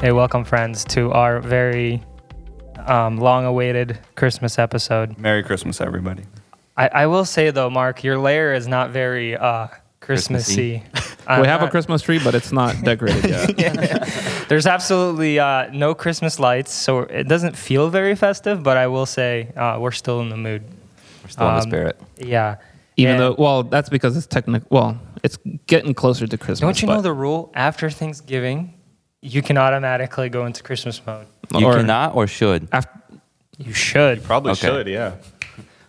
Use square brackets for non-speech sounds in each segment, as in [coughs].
Hey, welcome, friends, to our very um, long awaited Christmas episode. Merry Christmas, everybody. I, I will say, though, Mark, your layer is not very uh, Christmassy. we have a Christmas tree, but it's not decorated [laughs] yet. There's absolutely uh, no Christmas lights, so it doesn't feel very festive, but I will say uh, we're still in the mood. We're still in the Um, spirit. Yeah. Even And though, well, that's because it's technical. Well, it's getting closer to Christmas. Don't you know but- the rule? After Thanksgiving, you can automatically go into Christmas mode. You or cannot or should? After, You should. Probably Okay. should, yeah.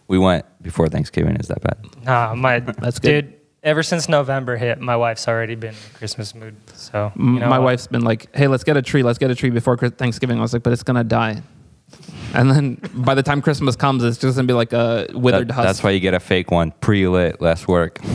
We went before Thanksgiving. Is that bad? Nah, my [laughs] That's good. dude. Ever since November hit, my wife's already been in Christmas mood. So you know my what? wife's been like, "Hey, let's get a tree. Let's get a tree before Thanksgiving." I was like, "But it's gonna die." And then [laughs] by the time Christmas comes, it's just gonna be like a withered That- husk. that's why you get a fake one, pre-lit, less work. [laughs]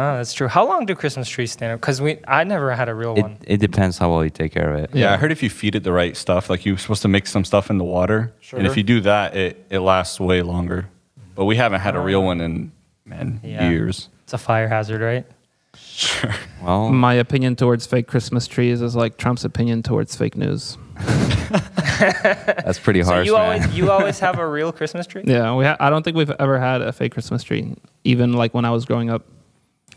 Oh, that's true. How long do Christmas trees stand up? Because we, I never had a real It, one. it depends how well you take care of it. yeah. Yeah. I heard if you feed it the right stuff, like you're supposed to mix some stuff in the water. And if you do that, it, it lasts way longer. But we haven't had a real one in, man, Yeah. years. It's a fire hazard, right? Sure. [laughs] Well, My opinion towards fake Christmas trees is like Trump's opinion towards fake news. [laughs] [laughs] that's pretty harsh. So you man. always, you always have a real Christmas tree. Yeah, we ha- I don't think we've ever had a fake Christmas tree. Even like when I was growing up,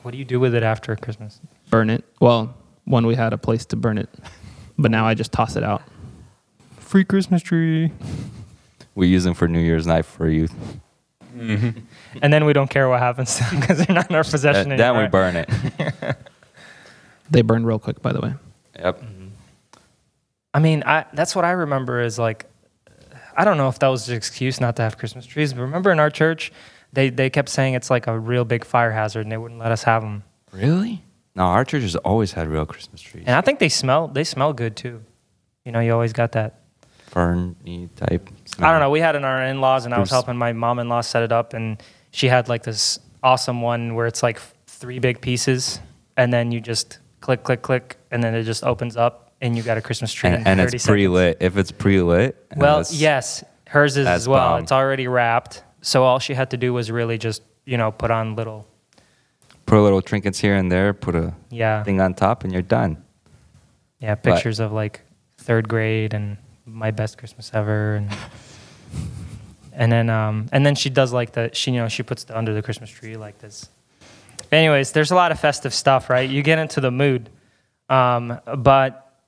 What do you do with it after Christmas? burn it. Well, when we had a place to burn it, but now I just toss it out. Free Christmas tree. we use them for New Year's night for youth. [laughs] And then we don't care what happens [laughs] because they're not in our possession anymore. then we burn it. [laughs] They burn real quick, by the way. Yep. I mean, I, that's what I remember is like, I don't know if that was an excuse not to have Christmas trees, but remember in our church, they, they kept saying it's like a real big fire hazard and they wouldn't let us have them. Really? No, our church has always had real Christmas trees. And I think they smell, they smell good too. You know, you always got that. Ferny type. I don't know. We had it in our in-laws, and I was helping my mom-in-law set it up, and she had like this awesome one where it's like three big pieces, and then you just click, click, click, and then it just opens up, and you got a Christmas tree. in And, and 30 it's pre-lit. If it's pre-lit, Well, yes, hers is as well. bomb. It's already wrapped, so all she had to do was really just you know put on little Put a little trinkets here and there. Put a yeah thing on top, and you're done. yeah pictures of like third grade and my best Christmas ever and. [laughs] And then, um, and then she does like the she you know she puts the under the Christmas tree like this. Anyways, there's a lot of festive stuff, right? You get into the mood, um, but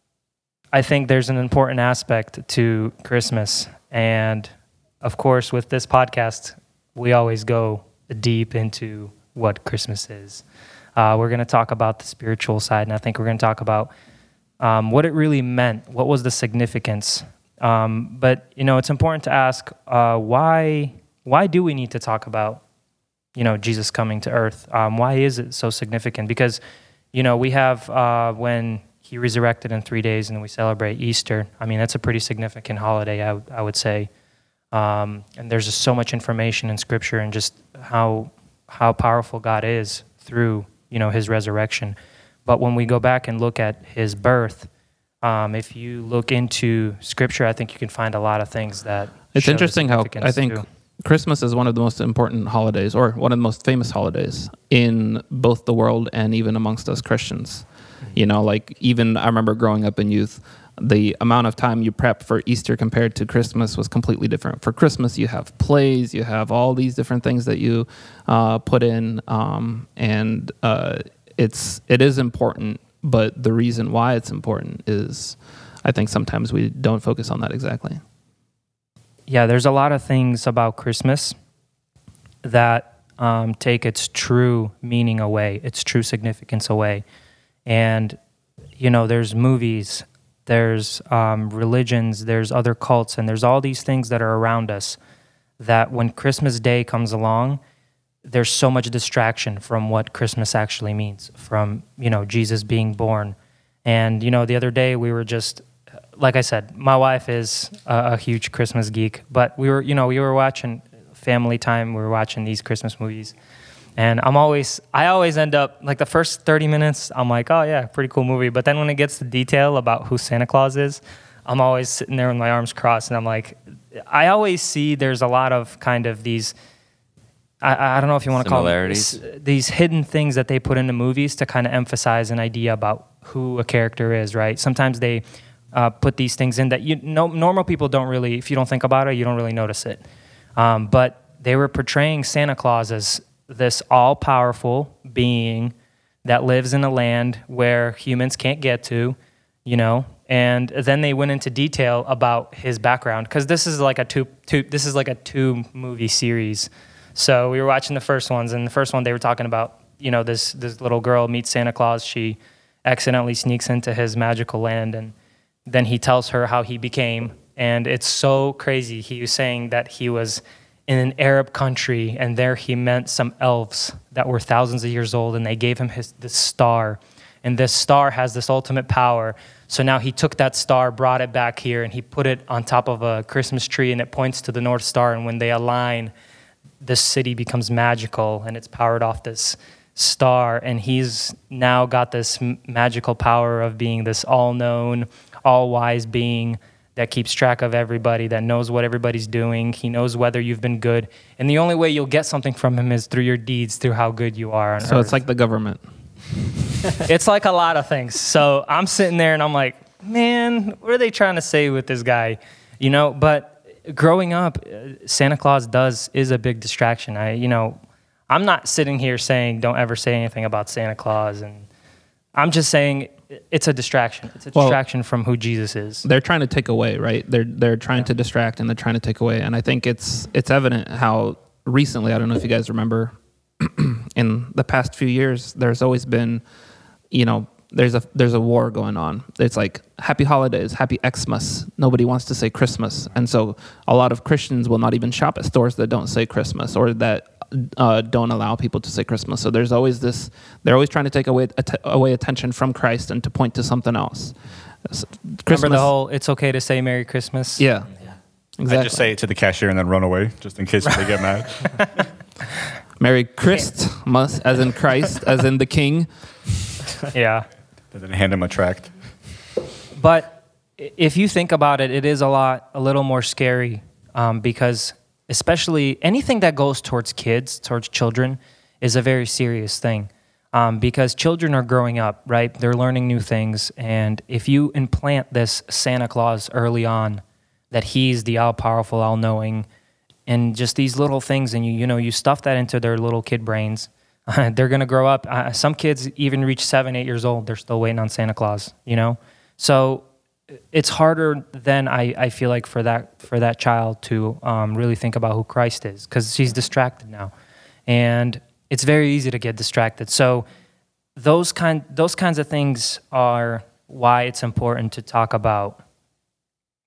I think there's an important aspect to Christmas, and of course, with this podcast, we always go deep into what Christmas is. Uh, we're going to talk about the spiritual side, and I think we're going to talk about um, what it really meant. What was the significance? Um, but you know, it's important to ask uh, why. Why do we need to talk about you know Jesus coming to Earth? Um, why is it so significant? Because you know we have uh, when he resurrected in three days, and we celebrate Easter. I mean, that's a pretty significant holiday, I, would- I would say. Um, and there's just so much information in Scripture, and just how how powerful God is through you know His resurrection. But when we go back and look at His birth, um, if you look into Scripture, I think you can find a lot of things that. It's interesting how I think too. Christmas is one of the most important holidays, or one of the most famous holidays in both the world and even amongst us Christians. You know, like even I remember growing up in youth, the amount of time you prep for Easter compared to Christmas was completely different. For Christmas, you have plays, you have all these different things that you uh, put in, um, and uh, it's it is important. But the reason why it's important is, I think sometimes we don't focus on that exactly. yeah, there's a lot of things about Christmas that um, take its true meaning away, its true significance away. And, you know, there's movies, there's um, religions, there's other cults, and there's all these things that are around us that when Christmas Day comes along, there's so much distraction from what Christmas actually means, from, you know, Jesus being born. And, you know, the other day we were just, like I said, my wife is a, a huge Christmas geek, but we were, you know, we were watching family time, we were watching these Christmas movies. And I'm always, I always end up, like the first 30 minutes, I'm like, oh yeah, pretty cool movie. But then when it gets to detail about who Santa Claus is, I'm always sitting there with my arms crossed and I'm like, I always see there's a lot of kind of these, I, I don't know if you want to call them these hidden things that they put into movies to kind of emphasize an idea about who a character is, right? Sometimes they uh, put these things in that you no, normal people don't really. If you don't think about it, you don't really notice it. Um, but they were portraying Santa Claus as this all powerful being that lives in a land where humans can't get to, you know. And then they went into detail about his background because this is like a two, two this is like a two movie series. So we were watching the first ones, and the first one they were talking about, you know, this this little girl meets Santa Claus. She accidentally sneaks into his magical land, and then he tells her how he became. And it's so crazy. He was saying that he was in an Arab country, and there he met some elves that were thousands of years old, and they gave him his this star, and this star has this ultimate power. So now he took that star, brought it back here, and he put it on top of a Christmas tree, and it points to the North Star. And when they align, this city becomes magical, and it's powered off this star. And he's now got this magical power of being this all-known, all-wise being that keeps track of everybody, that knows what everybody's doing. He knows whether you've been good. And the only way you'll get something from him is through your deeds, through how good you are. On So it's like the government. [laughs] it's like a lot of things. So I'm sitting there and I'm like, man, what are they trying to say with this guy? You know, but growing up, uh, Santa Claus does is a big distraction. I, you know, I'm not sitting here saying don't ever say anything about Santa Claus, and I'm just saying it's a distraction. It's a Well- distraction from who Jesus is. they're trying to take away, right? They're they're trying to distract and they're trying to take away. And I think it's it's evident how recently, I don't know if you guys remember, [clears throat] in the past few years, there's always been, you know, there's a there's a war going on. It's like happy holidays, happy Xmas. Nobody wants to say Christmas, and so a lot of Christians will not even shop at stores that don't say Christmas or that uh, don't allow people to say Christmas. So there's always this. They're always trying to take away att- away attention from Christ and to point to something else. S- Remember the whole "It's okay to say Merry Christmas." yeah. Exactly. I just say it to the cashier and then run away, just in case they get mad. [laughs] Merry Christmas, as in Christ, as in the King. yeah. and then hand him a tract. But if you think about it, it is a lot, a little more scary um, because, especially anything that goes towards kids, towards children, is a very serious thing. Um, because children are growing up, right? They're learning new things. And if you implant this Santa Claus early on, that he's the all powerful, all knowing, and just these little things, and you, you know, you stuff that into their little kid brains, [laughs] they're going to grow up. Uh, some kids even reach seven, eight years old, they're still waiting on Santa Claus, you know? So it's harder than I, I feel like for that for that child to um, really think about who Christ is because she's distracted now, and it's very easy to get distracted. So those kind those kinds of things are why it's important to talk about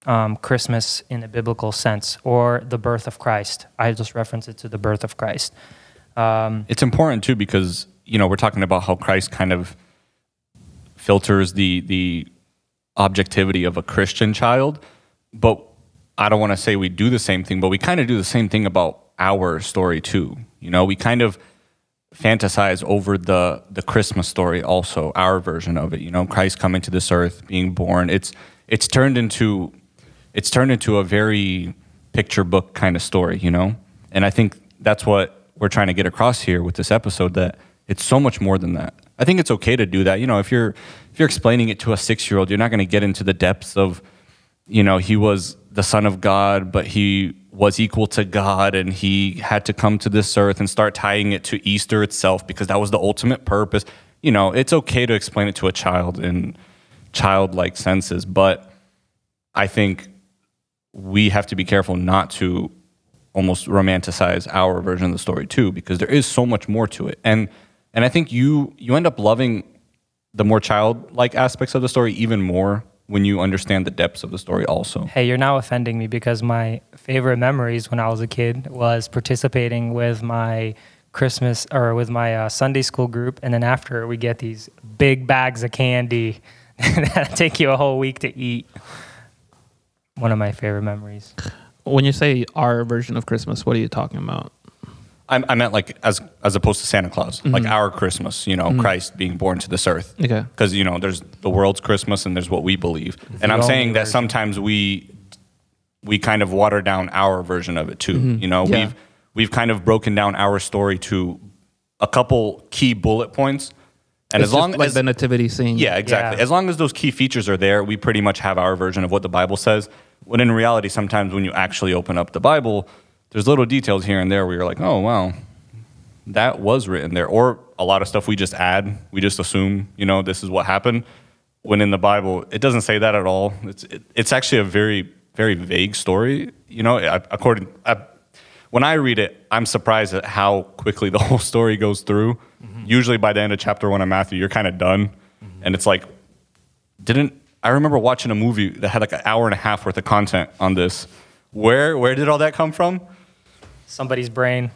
um, Christmas in a biblical sense or the birth of Christ. I just reference it to the birth of Christ. Um, It's important too because you know we're talking about how Christ kind of filters the the objectivity of a Christian child, but I don't want to say we do the same thing, but we kind of do the same thing about our story too. You know, we kind of fantasize over the the Christmas story also, our version of it. You know, Christ coming to this earth, being born. It's it's turned into it's turned into a very picture book kind of story, you know? And I think that's what we're trying to get across here with this episode that it's so much more than that. I think it's okay to do that. You know, if you're if you're explaining it to a 6-year-old, you're not going to get into the depths of you know, he was the son of God, but he was equal to God and he had to come to this earth and start tying it to Easter itself because that was the ultimate purpose. You know, it's okay to explain it to a child in childlike senses, but I think we have to be careful not to almost romanticize our version of the story too because there is so much more to it. And and I think you you end up loving the more childlike aspects of the story even more when you understand the depths of the story also. Hey, you're now offending me because my favorite memories when I was a kid was participating with my Christmas or with my uh, Sunday school group, and then after we get these big bags of candy [laughs] that take you a whole week to eat. One of my favorite memories. When you say our version of Christmas, what are you talking about? I, I meant like as as opposed to Santa Claus, like mm-hmm. our Christmas, you know, mm. Christ being born to this earth. Okay. Because you know, there's the world's Christmas and there's what we believe, and I'm only saying that sometimes we we kind of water down our version of it too. Mm-hmm. You know, Yeah. we've we've kind of broken down our story to a couple key bullet points And It's as long just like as the nativity scene. yeah, exactly. Yeah. As long as those key features are there, we pretty much have our version of what the Bible says. When in reality, sometimes when you actually open up the Bible, there's little details here and there where you're like, oh wow, that was written there. Or a lot of stuff we just add, we just assume, you know, this is what happened. When in the Bible, it doesn't say that at all. It's it, it's actually a very very vague story. You know, I- according I, when I read it, I'm surprised at how quickly [laughs] the whole story goes through. Mm-hmm. Usually by the end of chapter one of Matthew, you're kind of done, mm-hmm. and it's like, didn't I remember watching a movie that had like an hour and a half worth of content on this? Where where did all that come from? Somebody's brain.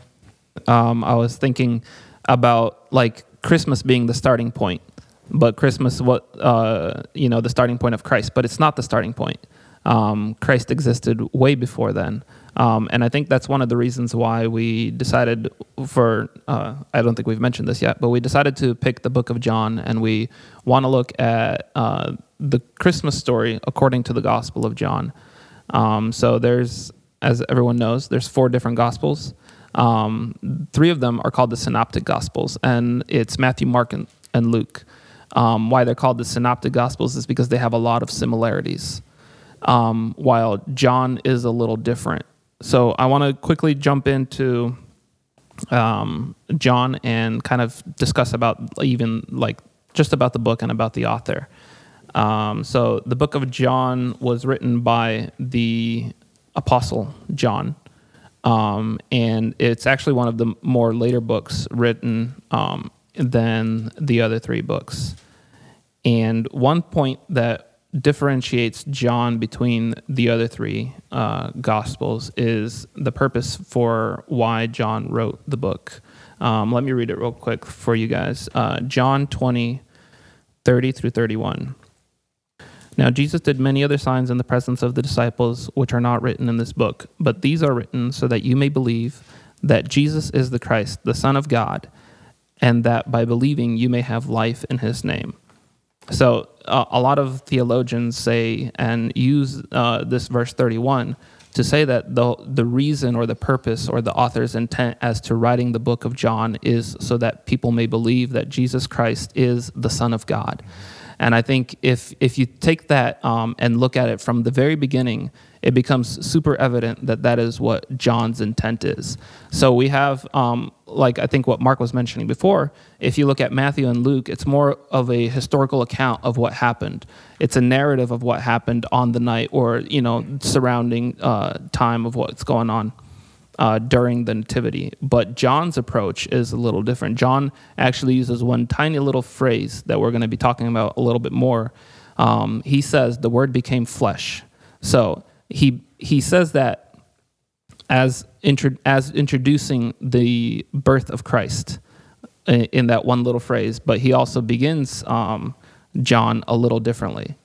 um, I was thinking about like Christmas being the starting point, but Christmas what uh, you know the starting point of Christ, but it's not the starting point. Um, Christ existed way before then, um, and I think that's one of the reasons why we decided for uh, I don't think we've mentioned this yet, but we decided to pick the Book of John, and we want to look at uh, the Christmas story according to the Gospel of John. Um, so there's, as everyone knows, there's four different Gospels. Um, three of them are called the Synoptic Gospels, and it's Matthew, Mark, and, and Luke. Um, why they're called the Synoptic Gospels is because they have a lot of similarities, um, while John is a little different. So I want to quickly jump into um, John and kind of discuss about even like just about the book and about the author. Um, so the book of John was written by the apostle John. Um, and it's actually one of the more later books written um, than the other three books. And one point that differentiates John between the other three uh, gospels is the purpose for why John wrote the book. Um, let me read it real quick for you guys. Uh, John 20, 30 through 31. Now, Jesus did many other signs in the presence of the disciples, which are not written in this book, but these are written so that you may believe that Jesus is the Christ, the Son of God, and that by believing you may have life in his name. So, uh, a lot of theologians say and use uh, this verse 31 to say that the, the reason or the purpose or the author's intent as to writing the book of John is so that people may believe that Jesus Christ is the Son of God. And I think if if you take that um, and look at it from the very beginning, it becomes super evident that that is what John's intent is. So we have, um, like I think what Mark was mentioning before. If you look at Matthew and Luke, it's more of a historical account of what happened. It's a narrative of what happened on the night, or you know, surrounding uh, time of what's going on uh, during the nativity. But John's approach is a little different. John actually uses one tiny little phrase that we're going to be talking about a little bit more. Um, he says, "The Word became flesh." So he he says that as intro, as introducing the birth of Christ in, in that one little phrase. But he also begins um, John a little differently.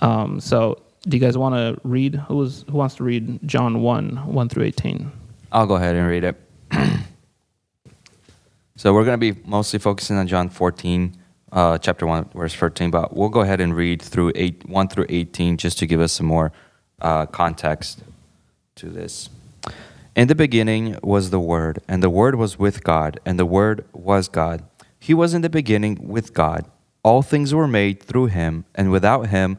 Um, so do you guys want to read? Who was who wants to read John one one through eighteen? I'll go ahead and read it. [clears throat] so we're going to be mostly focusing on John 14, uh, chapter 1, verse 13, but we'll go ahead and read through eight, 1 through 18 just to give us some more uh, context to this. In the beginning was the Word, and the Word was with God, and the Word was God. He was in the beginning with God. All things were made through him, and without him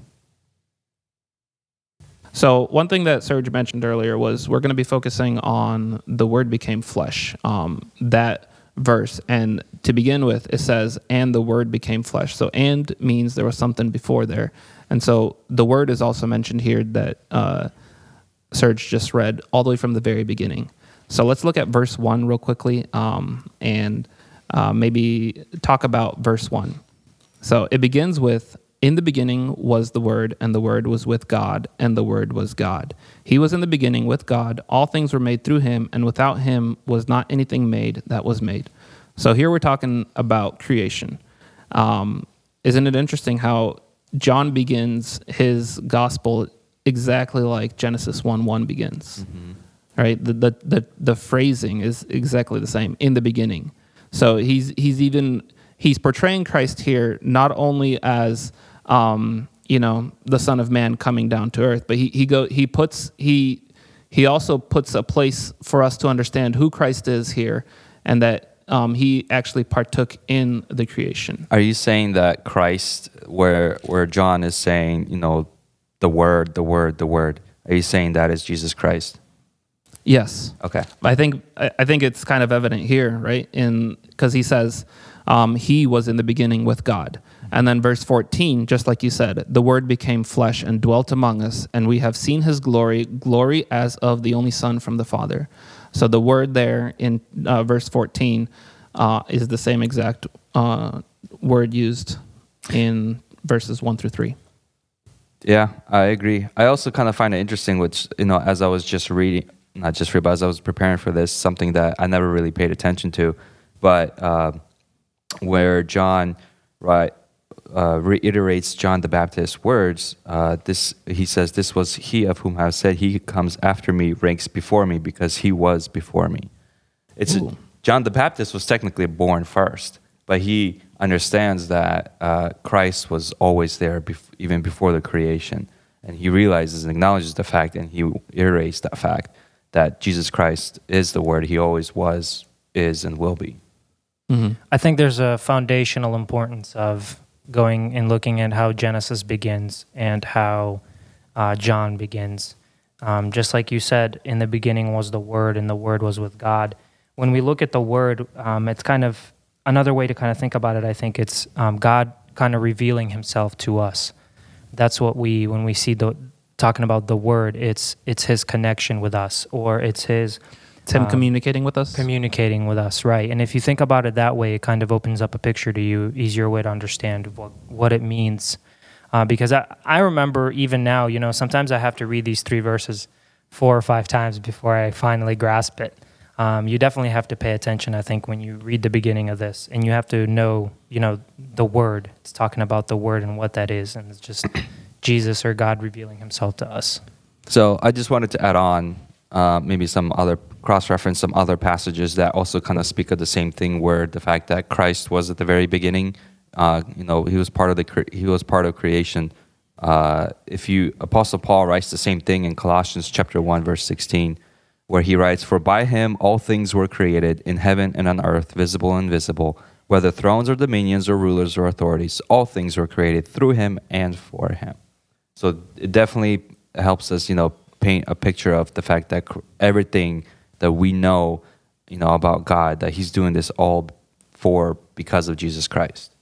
So one thing that Serge mentioned earlier was we're going to be focusing on the Word became flesh. Um, that verse, and to begin with, it says, "And the Word became flesh." So "and" means there was something before there, and so the Word is also mentioned here that uh, Serge just read all the way from the very beginning. So let's look at verse one real quickly, um, and uh, maybe talk about verse one. So it begins with in the beginning was the Word, and the Word was with God, and the Word was God. He was in the beginning with God. All things were made through him, and without him was not anything made that was made. So here we're talking about creation. Um, isn't it interesting how John begins his gospel exactly like Genesis 1 1 begins? Right? The, the, the, the phrasing is exactly the same in the beginning. So he's, he's even he's portraying Christ here not only as um, you know the Son of Man coming down to earth, but he he go he puts he he also puts a place for us to understand who Christ is here, and that um, he actually partook in the creation. Are you saying that Christ, where where John is saying, you know, the word, the word, the word, are you saying that is Jesus Christ? Yes. Okay. I think I think it's kind of evident here, right? In because he says um, he was in the beginning with God, and then verse fourteen, just like you said, the Word became flesh and dwelt among us, and we have seen His glory, glory as of the only Son from the Father. So the word there in uh, verse fourteen uh, is the same exact uh, word used in verses one through three. Yeah, I agree. I also kind of find it interesting, which you know, as I was just reading, not just reading, but as I was preparing for this, something that I never really paid attention to, but uh, where John, right, uh, reiterates John the Baptist's words. Uh, this he says, "This was he of whom I have said, He comes after me, ranks before me, because he was before me." It's Ooh. John the Baptist was technically born first, but he understands that uh, Christ was always there, bef- even before the creation, and he realizes and acknowledges the fact, and he iterates that fact that Jesus Christ is the Word. He always was, is, and will be. I think there's a foundational importance of going and looking at how Genesis begins and how uh, John begins. Um, just like you said, in the beginning was the Word, and the Word was with God. When we look at the Word, um, it's kind of another way to kind of think about it. I think it's um, God kind of revealing Himself to us. That's what we when we see the talking about the Word. It's it's His connection with us, or it's His It's him Um, communicating with us. communicating with us, right? And if you think about it that way, it kind of opens up a picture to you, easier way to understand what what it means. Uh, because I I remember even now, you know, sometimes I have to read these three verses four or five times before I finally grasp it. Um, you definitely have to pay attention, I think, when you read the beginning of this, and you have to know, you know, the word. It's talking about the word and what that is, and it's just [coughs] Jesus or God revealing Himself to us. So I just wanted to add on uh, maybe some other cross-reference some other passages that also kind of speak of the same thing, where the fact that Christ was at the very beginning, uh, you know, he was part of the he was part of creation. Uh, if you Apostle Paul writes the same thing in Colossians chapter one verse sixteen, where he writes, "For by him all things were created in heaven and on earth, visible and invisible." Whether thrones or dominions or rulers or authorities, all things were created through him and for him. So it definitely helps us, you know, paint a picture of the fact that everything that we know, you know, about God, that He's doing this all for because of Jesus Christ.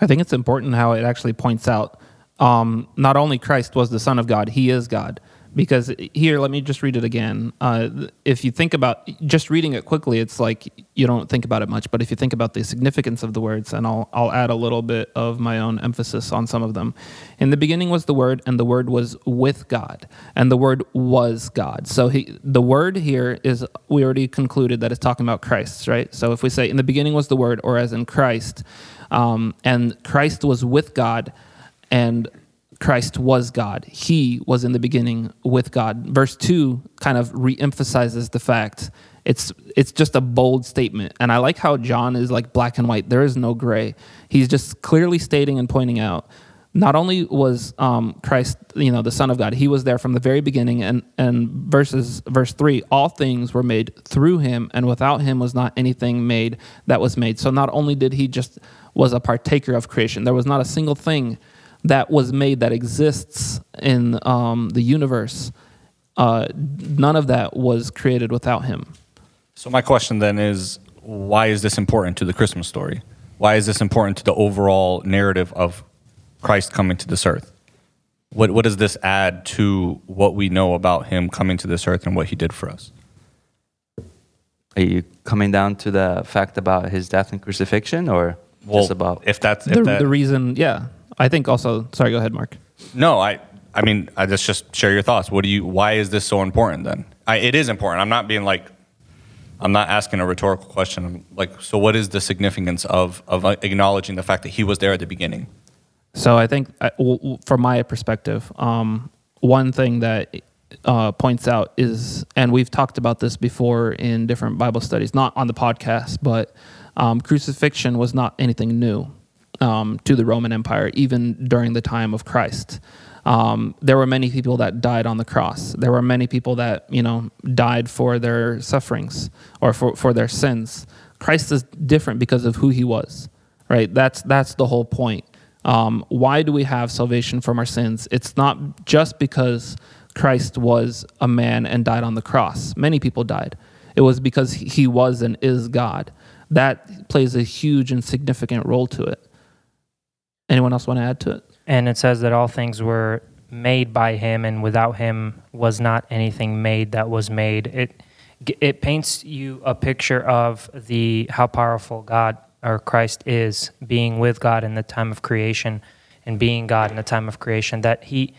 I think it's important how it actually points out um, not only Christ was the Son of God, He is God. Because here, let me just read it again. Uh, if you think about just reading it quickly, it's like you don't think about it much. But if you think about the significance of the words, and I'll, I'll add a little bit of my own emphasis on some of them. In the beginning was the Word, and the Word was with God, and the Word was God. So he, the Word here is, we already concluded that it's talking about Christ, right? So if we say, in the beginning was the Word, or as in Christ, um, and Christ was with God, and Christ was God. He was in the beginning with God. Verse 2 kind of re-emphasizes the fact. It's it's just a bold statement. And I like how John is like black and white. There is no gray. He's just clearly stating and pointing out not only was um, Christ, you know, the Son of God, he was there from the very beginning. And and verses verse three, all things were made through him, and without him was not anything made that was made. So not only did he just was a partaker of creation, there was not a single thing that was made that exists in um, the universe. Uh, none of that was created without him. So my question then is, why is this important to the Christmas story? Why is this important to the overall narrative of Christ coming to this earth? What what does this add to what we know about him coming to this earth and what he did for us? Are you coming down to the fact about his death and crucifixion, or just about? if that's if The, that, the reason, yeah, I think also. Sorry, go ahead, Mark. no, I I mean I just just share your thoughts. What do you? Why is this so important then? I, it is important. I'm not being like. I'm not asking a rhetorical question. I'm like, so what is the significance of of acknowledging the fact that he was there at the beginning? So I think, I- w- from my perspective, um, one thing that uh, points out is, and we've talked about this before in different Bible studies, not on the podcast, but um, crucifixion was not anything new um, to the Roman Empire, even during the time of Christ. Um, there were many people that died on the cross. There were many people that you know died for their sufferings or for, for their sins. Christ is different because of who he was, right? That's that's the whole point. Um, why do we have salvation from our sins? It's not just because Christ was a man and died on the cross. Many people died. It was because he was and is God. That plays a huge and significant role to it. Anyone else want to add to it? And it says that all things were made by him, and without him was not anything made that was made. It it paints you a picture of the how powerful God or Christ is, being with God in the time of creation, and being God in the time of creation. That he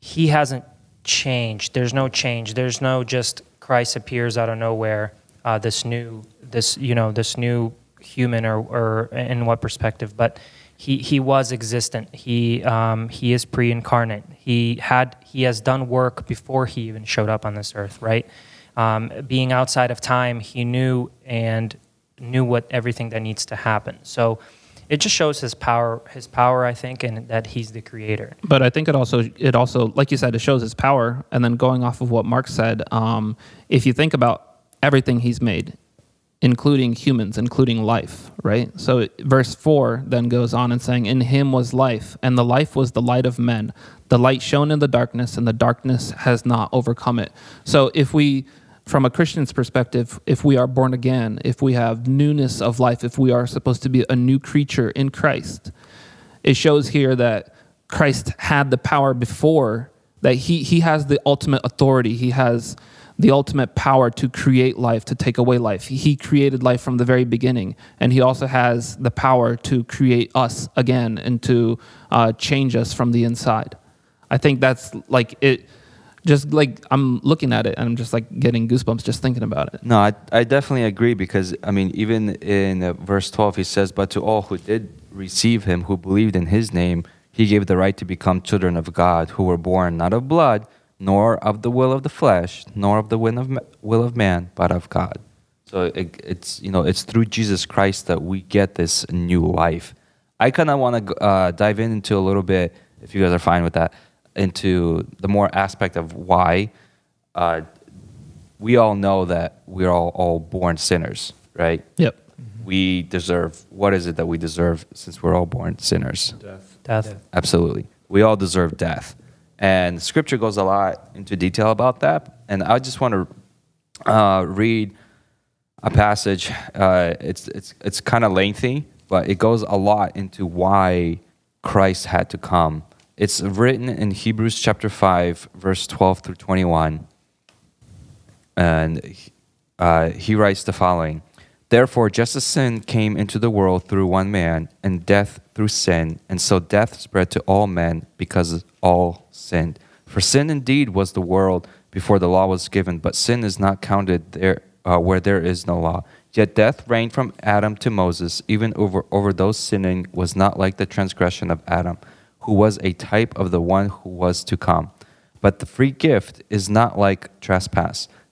he hasn't changed. There's no change. There's no just Christ appears out of nowhere. Uh, this new this you know this new human or or in what perspective, but he he was existent. He um, he is pre-incarnate. He had he has done work before he even showed up on this earth. Right, um, being outside of time, he knew and knew what everything that needs to happen. So it just shows his power. His power, I think, and that he's the creator. But I think it also it also like you said it shows his power. And then going off of what Mark said, um, if you think about everything he's made, including humans, including life, right? So verse four then goes on and saying, "In him was life, and the life was the light of men. The light shone in the darkness, and the darkness has not overcome it." So if we from a Christian's perspective, if we are born again, if we have newness of life, if we are supposed to be a new creature in Christ, it shows here that Christ had the power before, that he, he has the ultimate authority. He has the ultimate power to create life, to take away life. He created life from the very beginning. And he also has the power to create us again and to uh, change us from the inside. I think that's like it. Just like I'm looking at it and I'm just like getting goosebumps just thinking about it. No, I, I definitely agree because, I mean, even in uh, verse 12, he says, But to all who did receive him, who believed in his name, he gave the right to become children of God, who were born not of blood, nor of the will of the flesh, nor of the will of, ma- will of man, but of God. So it, it's, you know, it's through Jesus Christ that we get this new life. I kind of want to uh, dive in into a little bit, if you guys are fine with that, into the more aspect of why uh, we all know that we're all, all born sinners, right? Yep. We deserve, what is it that we deserve since we're all born sinners? Death. Death. Absolutely. We all deserve death. And scripture goes a lot into detail about that. And I just want to uh, read a passage. Uh, it's it's, it's kind of lengthy, but it goes a lot into why Christ had to come. It's written in Hebrews chapter 5, verse 12 through 21. And uh, he writes the following Therefore, just as sin came into the world through one man, and death through sin, and so death spread to all men because all sinned. For sin indeed was the world before the law was given, but sin is not counted there uh, where there is no law. Yet death reigned from Adam to Moses, even over, over those sinning was not like the transgression of Adam, who was a type of the one who was to come. But the free gift is not like trespass.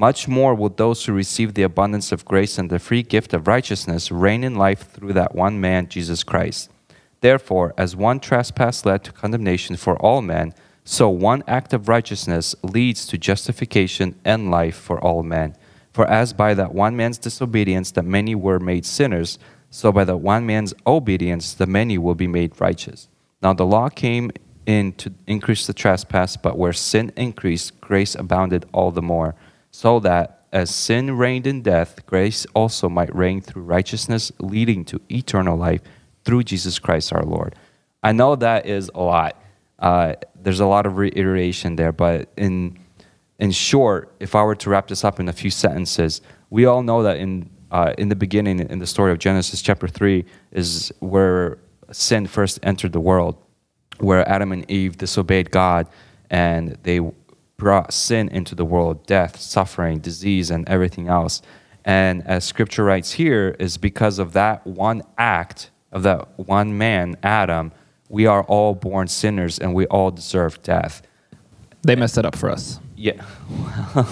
Much more will those who receive the abundance of grace and the free gift of righteousness reign in life through that one man, Jesus Christ. Therefore, as one trespass led to condemnation for all men, so one act of righteousness leads to justification and life for all men. For as by that one man's disobedience the many were made sinners, so by the one man's obedience the many will be made righteous. Now the law came in to increase the trespass, but where sin increased, grace abounded all the more, so that as sin reigned in death, grace also might reign through righteousness, leading to eternal life through Jesus Christ our Lord. I know that is a lot. Uh, there's a lot of reiteration there, but in in short, if I were to wrap this up in a few sentences, we all know that in uh, in the beginning, in the story of Genesis chapter three, is where sin first entered the world, where Adam and Eve disobeyed God, and they brought sin into the world, death, suffering, disease, and everything else. And as Scripture writes here, is because of that one act of that one man, Adam, we are all born sinners and we all deserve death. They messed it up for us. Yeah. [laughs]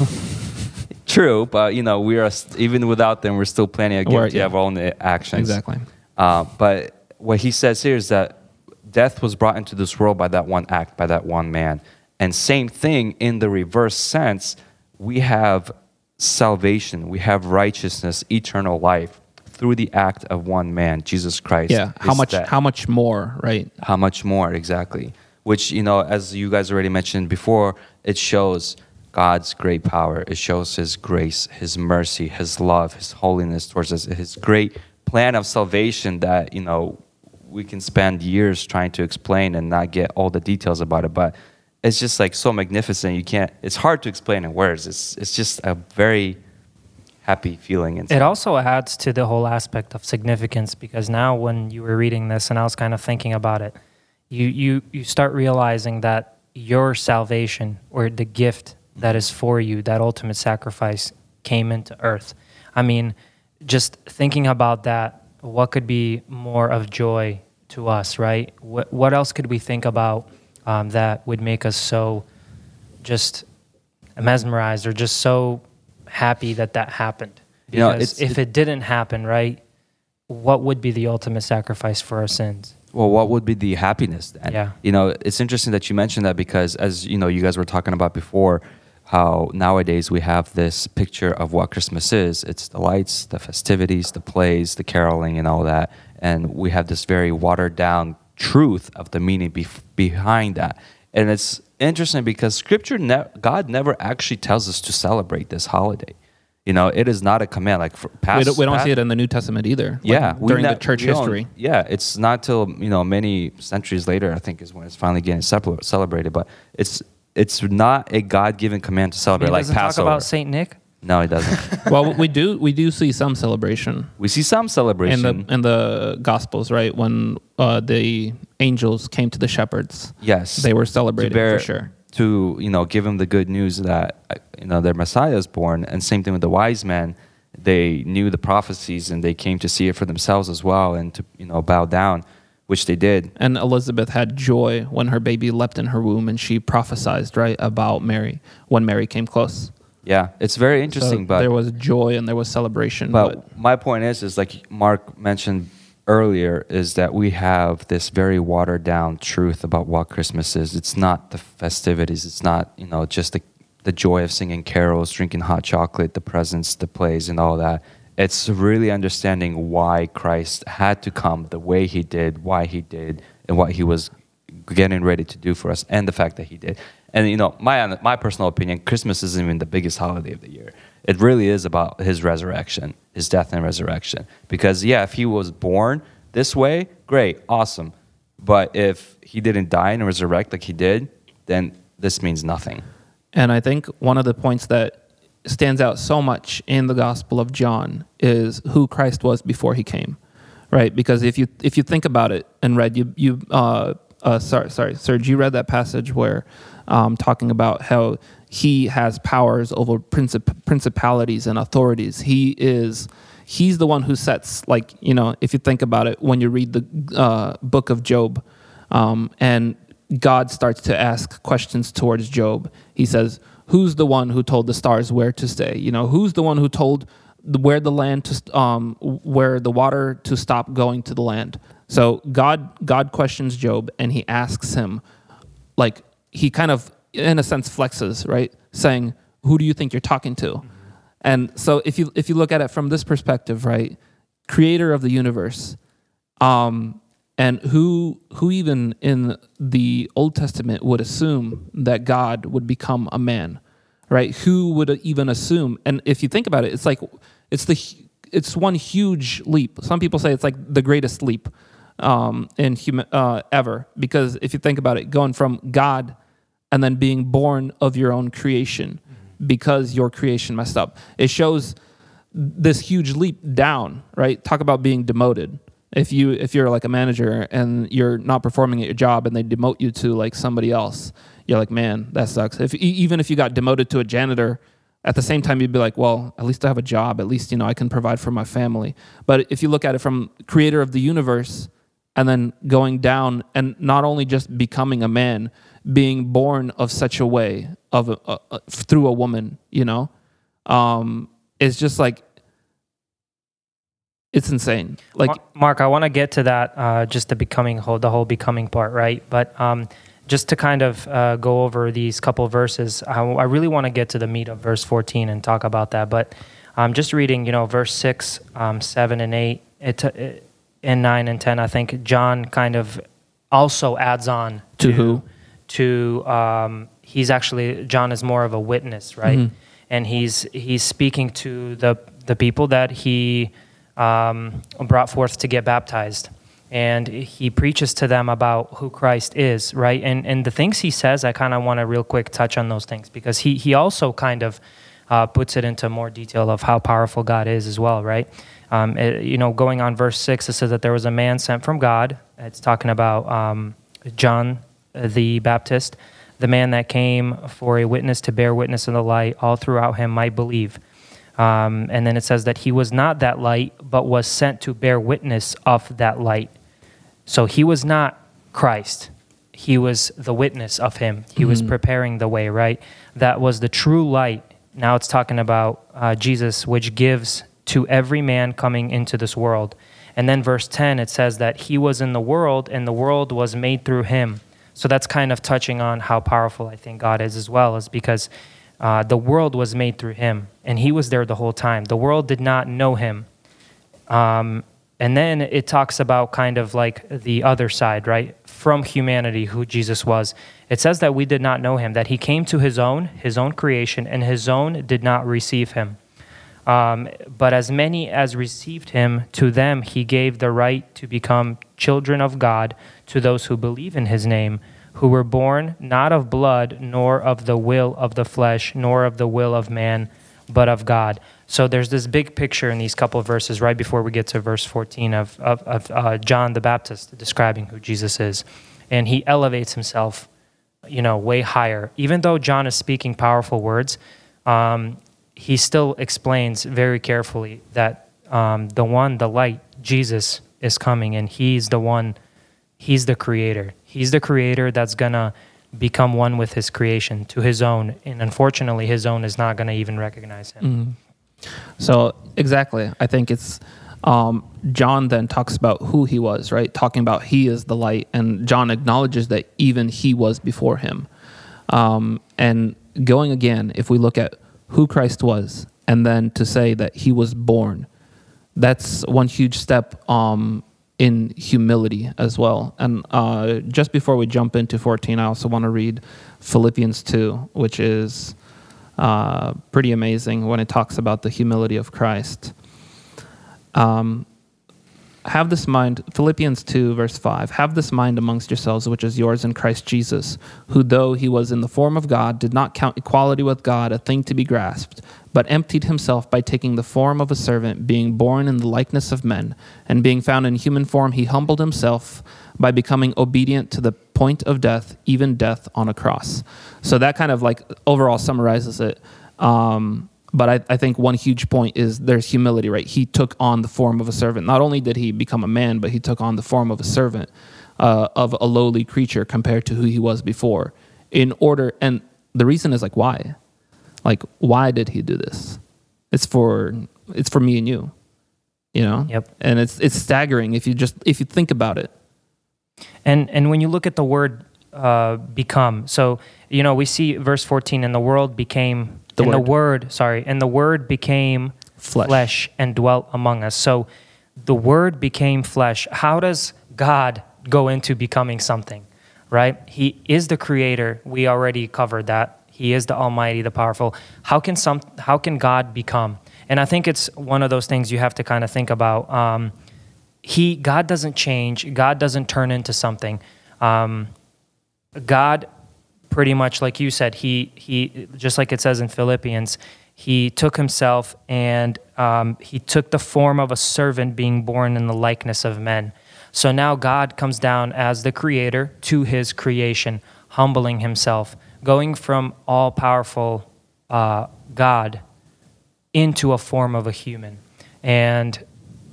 True, but you know, we are even without them, we're still planning We're- guilty yeah. of our own actions. Exactly. Uh, but what he says here is that death was brought into this world by that one act, by that one man. And same thing in the reverse sense, we have salvation, we have righteousness, eternal life through the act of one man, Jesus Christ. Yeah. How much? death. How much more? Right. How much more exactly? Which you know, as you guys already mentioned before, it shows God's great power. It shows His grace, His mercy, His love, His holiness towards us, His great plan of salvation that you know we can spend years trying to explain and not get all the details about it. But it's just like so magnificent. You can't. It's hard to explain in words. It's it's just a very happy feeling inside. It also adds to the whole aspect of significance because now when you were reading this and I was kind of thinking about it, you you you start realizing that your salvation or the gift that is for you, that ultimate sacrifice came into earth. I mean, just thinking about that, what could be more of joy to us, right? What what else could we think about um, that would make us so just mesmerized or just so happy that that happened. You know, it's- if it didn't happen, right, what would be the ultimate sacrifice for our sins? Well, what would be the happiness then? Yeah. You know, it's interesting that you mentioned that because, as you know, you guys were talking about before, how nowadays we have this picture of what Christmas is. It's the lights, the festivities, the plays, the caroling, and all that. And we have this very watered down truth of the meaning bef- behind that. And it's interesting because Scripture, ne- God never actually tells us to celebrate this holiday. You know, it is not a command. Like for past, we don't, we don't past- see it in the New Testament either. yeah, we during ne- the church history. Yeah, it's not till you know many centuries later. I think is when it's finally getting celebra- celebrated. But it's it's not a God given command to celebrate mean, it like doesn't Passover. talk about Saint Nick. No, it doesn't. [laughs] well, we do we do see some celebration we see some celebration in the in the Gospels, right? When uh, the angels came to the shepherds, yes, they were celebrating bear, for sure. To you know, give them the good news that uh, you know their Messiah is born, and same thing with the wise men. They knew the prophecies and they came to see it for themselves as well, and to you know bow down, which they did. And Elizabeth had joy when her baby leapt in her womb, and she prophesied right about Mary when Mary came close. Yeah, it's very So interesting. but there was joy and there was celebration. But, But, my point is, is like Mark mentioned earlier, is that we have this very watered down truth about what Christmas is. It's not the festivities. It's not you know just the the joy of singing carols, drinking hot chocolate, the presents, the plays, and all that. It's really understanding why Christ had to come the way he did, why he did, and what he was getting ready to do for us, and the fact that he did. And you know, my my personal opinion, Christmas isn't even the biggest holiday of the year. It really is about his resurrection, his death and resurrection. Because yeah, if he was born this way, great, awesome. But if he didn't die and resurrect like he did, then this means nothing. and I think one of the points that stands out so much in the Gospel of John is who Christ was before he came, right? Because if you if you think about it and read, you you uh, uh, sorry, sorry, Serge, you read that passage where um, talking about how he has powers over princip- principalities and authorities. He is he's the one who sets like you know if you think about it when you read the uh, book of Job um, and God starts to ask questions towards Job. He says, "Who's the one who told the stars where to stay? You know, who's the one who told the, where the land to um, where the water to stop going to the land?" So God God questions Job and he asks him, like he kind of in a sense flexes, right, saying, "Who do you think you're talking to?" And so if you if you look at it from this perspective, right, creator of the universe, um, and who who even in the Old Testament would assume that God would become a man, right? Who would even assume? And if you think about it, it's like it's the it's one huge leap. Some people say it's like the greatest leap um, in human uh, ever. Because if you think about it, going from God and then being born of your own creation because your creation messed up, it shows this huge leap down. Right? Talk about being demoted. If you if you're like a manager and you're not performing at your job and they demote you to like somebody else you're like man that sucks. If even if you got demoted to a janitor at the same time you'd be like well at least i have a job. At least you know i can provide for my family. But if you look at it from creator of the universe and then going down and not only just becoming a man being born of such a way of a, a, a, through a woman you know um, it's just like it's insane. Like Mark, I want to get to that, uh, just the becoming whole, the whole becoming part, right? But um, just to kind of uh, go over these couple verses, I, I really want to get to the meat of verse 14 and talk about that. But I'm um, just reading, you know, verse six, um, seven, and eight, it, it, and nine and ten. I think John kind of also adds on to, to who to um, he's actually John is more of a witness, right? Mm-hmm. And he's he's speaking to the the people that he um, brought forth to get baptized. And he preaches to them about who Christ is, right? And, and the things he says, I kind of want to real quick touch on those things because he, he also kind of uh, puts it into more detail of how powerful God is as well, right? Um, it, you know, going on verse 6, it says that there was a man sent from God. It's talking about um, John the Baptist, the man that came for a witness to bear witness in the light, all throughout him might believe. Um, and then it says that he was not that light, but was sent to bear witness of that light. So he was not Christ. He was the witness of him. He mm-hmm. was preparing the way, right? That was the true light. Now it's talking about uh, Jesus, which gives to every man coming into this world. And then verse 10, it says that he was in the world and the world was made through him. So that's kind of touching on how powerful I think God is as well, is because uh, the world was made through him, and he was there the whole time. The world did not know him. Um, and then it talks about kind of like the other side, right? From humanity, who Jesus was. It says that we did not know him, that he came to his own, his own creation, and his own did not receive him. Um, but as many as received him, to them he gave the right to become children of God, to those who believe in his name who were born not of blood, nor of the will of the flesh, nor of the will of man, but of God. So there's this big picture in these couple of verses right before we get to verse 14 of, of, of uh, John the Baptist describing who Jesus is. And he elevates himself, you know, way higher. Even though John is speaking powerful words, um, he still explains very carefully that um, the one, the light, Jesus, is coming, and he's the one, he's the creator. He's the creator that's to become one with his creation to his own. And unfortunately, his own is not to even recognize him. Mm-hmm. So, exactly. I think it's um, John then talks about who he was, right? Talking about he is the light. And John acknowledges that even he was before him. Um, and going again, if we look at who Christ was, and then to say that he was born, that's one huge step um, in humility as well. And uh, just before we jump into 14, I also want to read Philippians 2, which is uh, pretty amazing when it talks about the humility of Christ. Um, have this mind, Philippians 2, verse 5, have this mind amongst yourselves, which is yours in Christ Jesus, who, though he was in the form of God, did not count equality with God a thing to be grasped, but emptied himself by taking the form of a servant, being born in the likeness of men, and being found in human form, he humbled himself by becoming obedient to the point of death, even death on a cross. So that kind of like overall summarizes it. Um, but I, I think one huge point is there's humility, right? He took on the form of a servant. Not only did he become a man, but he took on the form of a servant, uh, of a lowly creature compared to who he was before. In order, and the reason is like, why? Like, why did he do this? It's for it's for me and you, you know. Yep. And it's it's staggering if you just if you think about it. And and when you look at the word uh, become, so you know we see verse fourteen, and the world became The and the Word. word. Sorry, and the word became Flesh. and dwelt among us. So the word became flesh. How does God go into becoming something? Right? He is the creator. We already covered that. He is the Almighty, the powerful. How can some? How can God become? And I think it's one of those things you have to kind of think about. Um, he God doesn't change. God doesn't turn into something. Um, God, pretty much like you said, he he just like it says in Philippians, he took himself and um, he took the form of a servant, being born in the likeness of men. So now God comes down as the creator to his creation, humbling himself, going from all powerful uh, God into a form of a human. And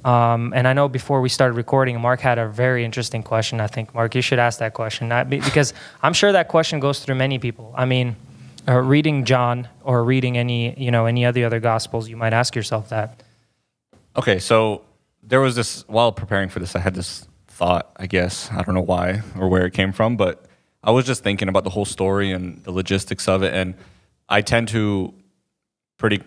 um, and I know before we started recording, Mark had a very interesting question. I think Mark, you should ask that question, because I'm sure that question goes through many people. I mean, uh, reading John or reading any you know any of the other gospels, you might ask yourself that. Okay, so there was this while preparing for this, I had this thought, I guess. I don't know why or where it came from, but I was just thinking about the whole story and the logistics of it and I tend to pretty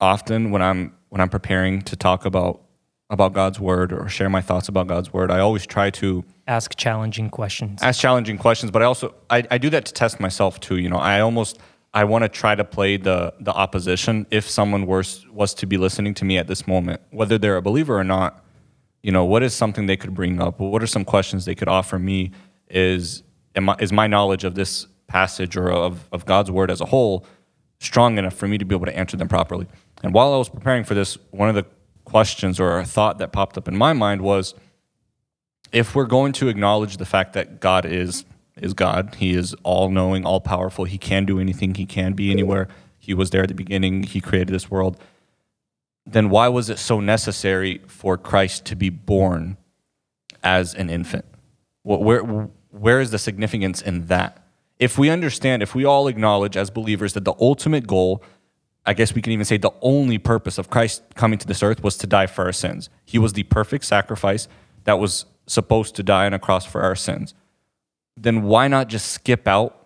often when I'm when I'm preparing to talk about about God's word or share my thoughts about God's word, I always try to Ask challenging questions. ask challenging questions, but I also I, I do that to test myself too. You know, I almost I want to try to play the the opposition if someone was was to be listening to me at this moment, whether they're a believer or not. You know, what is something they could bring up? What are some questions they could offer me? Is am I, is my knowledge of this passage or of of God's word as a whole strong enough for me to be able to answer them properly? And while I was preparing for this, one of the questions or a thought that popped up in my mind was if we're going to acknowledge the fact that God is is God, He is all knowing, all powerful, He can do anything, He can be anywhere. He was there at the beginning, He created this world. Then why was it so necessary for Christ to be born as an infant? Where where is the significance in that? If we understand, if we all acknowledge as believers that the ultimate goal, I guess we can even say the only purpose of Christ coming to this earth was to die for our sins. He was the perfect sacrifice that was supposed to die on a cross for our sins. Then why not just skip out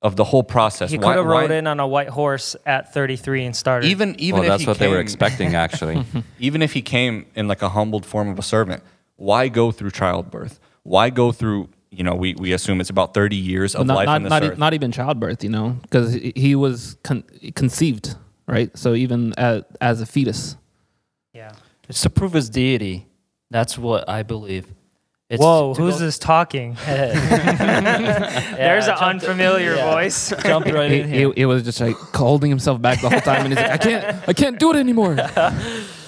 of the whole process? He Why- could have why- rode in on a white horse at 33 and started. Even even well, if that's he what they were expecting, actually. [laughs] even if he came in like a humbled form of a servant, why go through childbirth? Why go through, you know, we, we assume it's about 30 years of not, life not, on this not, e- earth. not even childbirth, you know, because he was con- conceived, right? So even as, as a fetus. yeah. It's to prove his deity. That's what I believe. It's Whoa, to who's go- this talking? [laughs] [laughs] Yeah, There's an jumped- unfamiliar yeah. voice. [laughs] Jumped right He, in he, here. he was just like holding himself back the whole time, and he's like, "I can't, I can't do it anymore."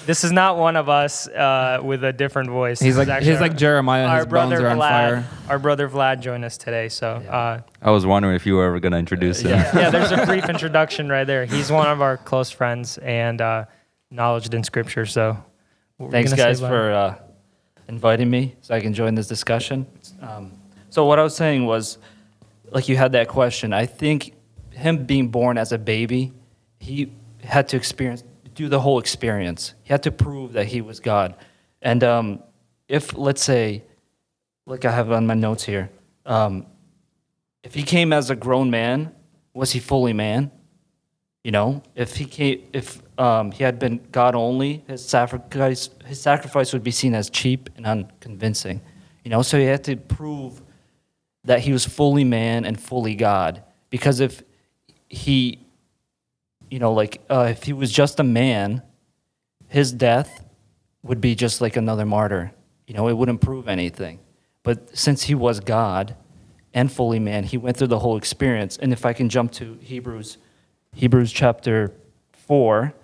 This is not one of us uh, with a different voice. He's like, actually he's like Jeremiah. Our His bones brother are on Vlad, fire. our brother Vlad joined us today. So uh, I was wondering if you were ever going to introduce him. Yeah. [laughs] yeah, there's a brief introduction right there. He's one of our close friends and uh, knowledge in scripture. So what were you Thanks, guys, for uh, inviting me so I can join this discussion. Um, so, what I was saying was, like, you had that question. I think him being born as a baby, he had to experience, do the whole experience. He had to prove that he was God. And um, if, let's say, like I have on my notes here, um, if he came as a grown man, was he fully man? You know, if he came, if um, he had been God only, his sacrifice, his sacrifice would be seen as cheap and unconvincing. You know, so he had to prove that he was fully man and fully God. Because if he, you know, like uh, if he was just a man, his death would be just like another martyr. You know, it wouldn't prove anything. But since he was God and fully man, he went through the whole experience. And if I can jump to Hebrews, Hebrews chapter 4,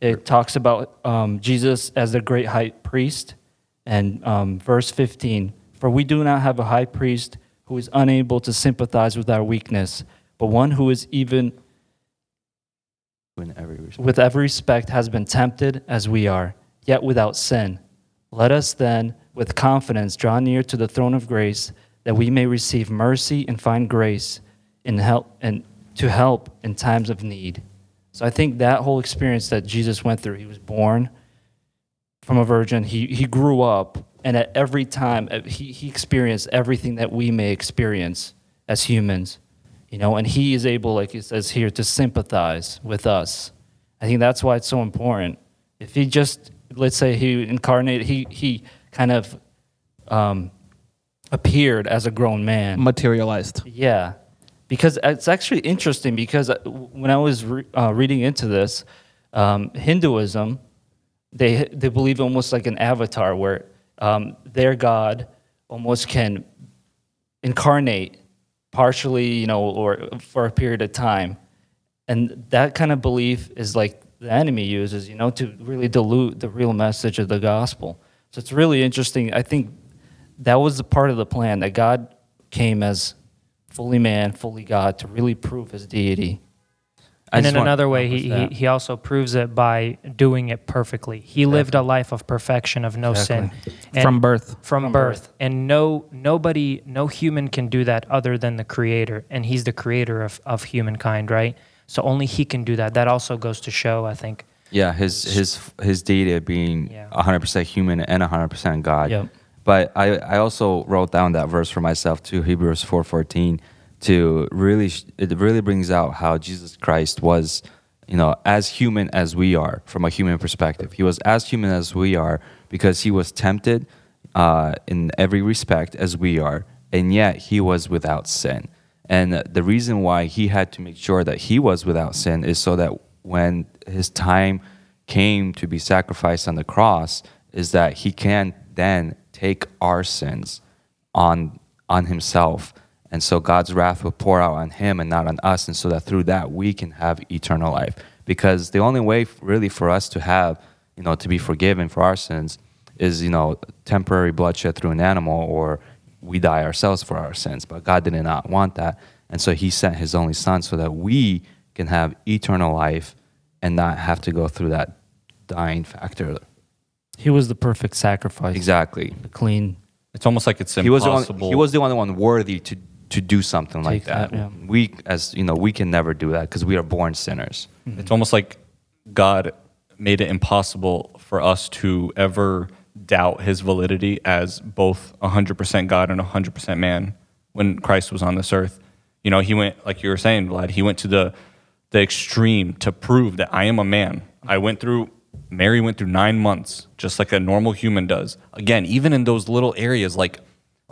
it talks about um, Jesus as the great high priest. And um, verse 15 For we do not have a high priest who is unable to sympathize with our weakness, but one who is even In every respect. with every respect has been tempted as we are, yet without sin. Let us then, with confidence, draw near to the throne of grace, that we may receive mercy and find grace in help and to help in times of need. So I think that whole experience that Jesus went through, he was born from a virgin, he, he grew up, and at every time uh, he, he experienced everything that we may experience as humans you know and he is able like it says here to sympathize with us. I think that's why it's so important. If he just let's say he incarnated he he kind of um, appeared as a grown man. Materialized. yeah, because it's actually interesting because uh, when I was re- uh, reading into this, um, Hinduism, they they believe almost like an avatar where um, their god almost can incarnate partially, you know, or for a period of time, and that kind of belief is like the enemy uses, you know, to really dilute the real message of the gospel. So it's really interesting. I think that was the part of the plan that God came as fully man, fully God to really prove his deity. I and in another way, he, he, he also proves it by doing it perfectly. He lived a life of perfection, of no sin. And From birth. From, From birth. birth. And no nobody, no human can do that other than the creator. And he's the creator of, of humankind, right? So only he can do that. That also goes to show, I think. Yeah, his his his deity being Yeah. 100% human and 100% God. Yep. But I, I also wrote down that verse for myself too, Hebrews 4:14, to really it really brings out how Jesus Christ was, you know, as human as we are from a human perspective. He was as human as we are because he was tempted uh, in every respect as we are, and yet he was without sin. And the reason why he had to make sure that he was without sin is so that when his time came to be sacrificed on the cross, is that he can then take our sins on on himself. And so God's wrath will pour out on him and not on us. And so that through that we can have eternal life. Because the only way really for us to have, you know, to be forgiven for our sins is, you know, temporary bloodshed through an animal or we die ourselves for our sins. But God did not want that. And so he sent his only son so that we can have eternal life and not have to go through that dying factor. He was the perfect sacrifice. Exactly. The clean. It's almost like it's He was, the impossible. only, he was the only one worthy to, to do something like that, that. yeah. We, as you know, we can never do that because we are born sinners. Mm-hmm. It's almost like God made it impossible for us to ever doubt his validity as both 100% God and 100% man when Christ was on this earth. You know, he went, like you were saying, Vlad, he went to the, the extreme to prove that I am a man. I went through, Mary went through nine months, just like a normal human does. Again, even in those little areas, like,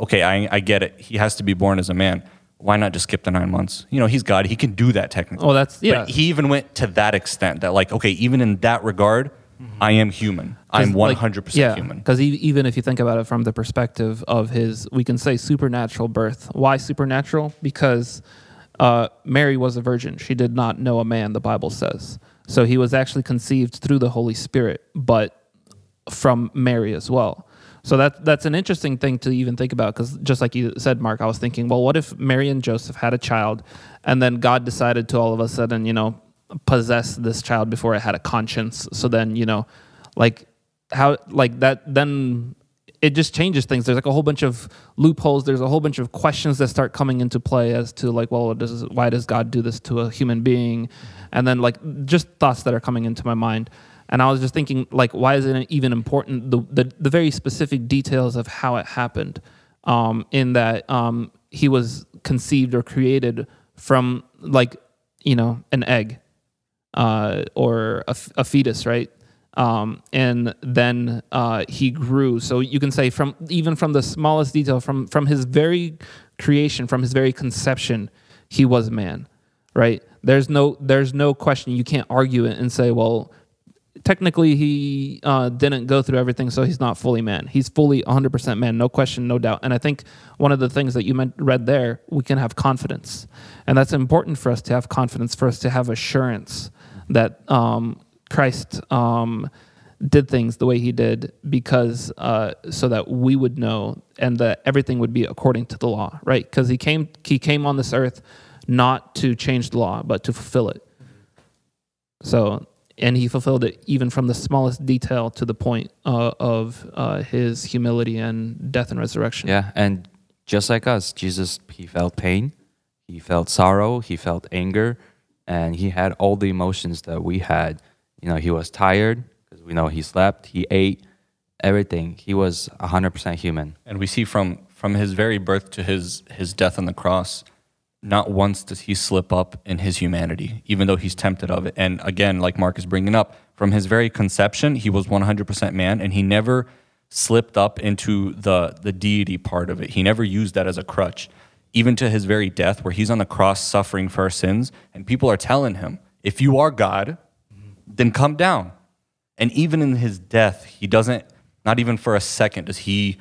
okay, I, I get it. He has to be born as a man. Why not just skip the nine months? You know, he's God. He can do that technically. Oh, that's- yeah. But he even went to that extent that, like, okay, even in that regard, I am human. I'm 100% yeah, human. Because even if you think about it from the perspective of his, we can say supernatural birth. Why supernatural? Because uh, Mary was a virgin. She did not know a man, the Bible says. So he was actually conceived through the Holy Spirit, but from Mary as well. So that that's an interesting thing to even think about because just like you said, Mark, I was thinking, well, what if Mary and Joseph had a child, and then God decided to all of a sudden, you know, possess this child before it had a conscience? So then, you know, like how like that then it just changes things. There's like a whole bunch of loopholes. There's a whole bunch of questions that start coming into play as to like, well, does why does God do this to a human being? And then like just thoughts that are coming into my mind. And I was just thinking, like, why is it even important the the, the very specific details of how it happened? Um, in that um, he was conceived or created from like you know an egg uh, or a fetus, right? Um, and then uh, he grew. So you can say from even from the smallest detail, from from his very creation, from his very conception, he was a man, right? There's no there's no question. You can't argue it and say, well, technically he uh, didn't go through everything, so he's not fully man. He's fully 100% man, no question, no doubt. And I think one of the things that you meant, read there, we can have confidence, and that's important for us to have confidence, for us to have assurance that um, Christ um, did things the way he did because uh, so that we would know and that everything would be according to the law, right? Because he came he came on this earth not to change the law, but to fulfill it. So and he fulfilled it even from the smallest detail to the point uh, of uh, his humility and death and resurrection. Yeah, and just like us, Jesus he felt pain, he felt sorrow, he felt anger, and he had all the emotions that we had. You know, he was tired because we know he slept, he ate, everything. He was 100% human. And we see from from his very birth to his his death on the cross, not once does he slip up in his humanity, even though he's tempted of it. And again, like Mark is bringing up, from his very conception, he was 100% man, and he never slipped up into the the deity part of it. He never used that as a crutch, even to his very death, where he's on the cross suffering for our sins, and people are telling him, "If you are God, then come down." And even in his death, he doesn't. Not even for a second does he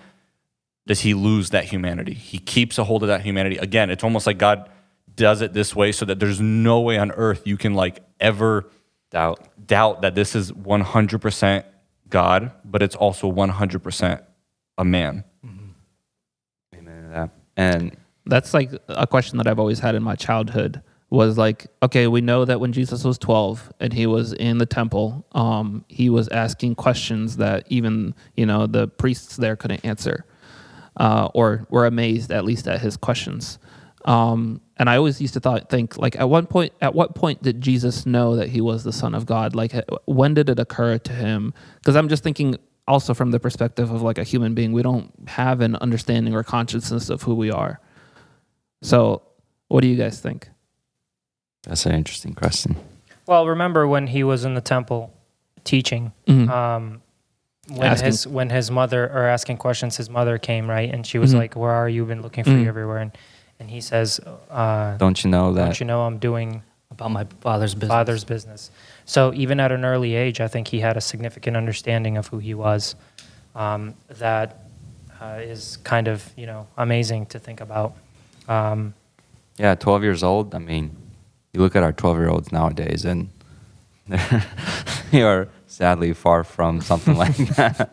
does he lose that humanity. He keeps a hold of that humanity. Again, it's almost like God does it this way so that there's no way on earth you can like ever Doubt. doubt that this is 100% God, but it's also 100% a man. Amen to that. And That's like a question that I've always had in my childhood was like, okay, we know that when Jesus was 12 and he was in the temple, um, he was asking questions that even, you know, the priests there couldn't answer uh, or were amazed at least at his questions. Um, and I always used to thought, think like at one point, at what point did Jesus know that he was the son of God? Like when did it occur to him? Because I'm just thinking also from the perspective of like a human being, we don't have an understanding or consciousness of who we are. So, what do you guys think? that's an interesting question. Well, remember when he was in the temple teaching, Mhm. um, when Asking- his when his mother or asking questions, his mother came right, and she was Mhm. like, "Where are you? Been looking for Mhm. you everywhere." And and he says, uh, Don't you know that? "Don't you know I'm doing about my father's business. father's business?" So even at an early age, I think he had a significant understanding of who he was. Um, that uh, is kind of you know amazing to think about. Um, Yeah, 12 years old. I mean, you look at our 12 year olds nowadays, and they're- [laughs] they are sadly far from something like [laughs] that.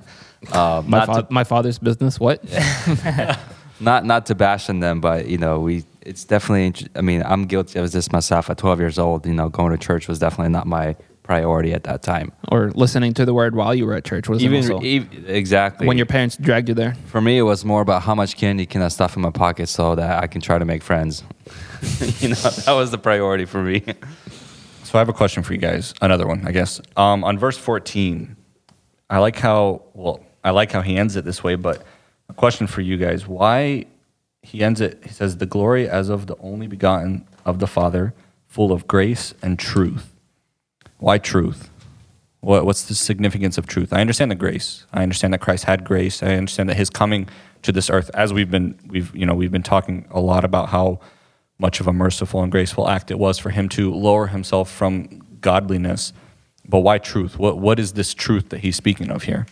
Uh, My, fa- to, my father's business. What? [laughs] not not to bash on them, but you know, we it's definitely. I mean, I'm guilty of this myself. At 12 years old, you know, going to church was definitely not my priority at that time. or listening to the word while you were at church was Even also ev- exactly when your parents dragged you there. For me, it was more about how much candy can I stuff in my pocket so that I can try to make friends. [laughs] you know, that was the priority for me. So I have a question for you guys. Another one, I guess. Um, on verse 14, I like how well I like how he ends it this way, but a question for you guys: Why he ends it? He says, "The glory as of the only begotten of the Father, full of grace and truth." Why truth? What, what's the significance of truth? I understand the grace. I understand that Christ had grace. I understand that His coming to this earth, as we've been, we've you know, we've been talking a lot about how much of a merciful and graceful act it was for Him to lower Himself from godliness. But why truth? What what is this truth that He's speaking of here?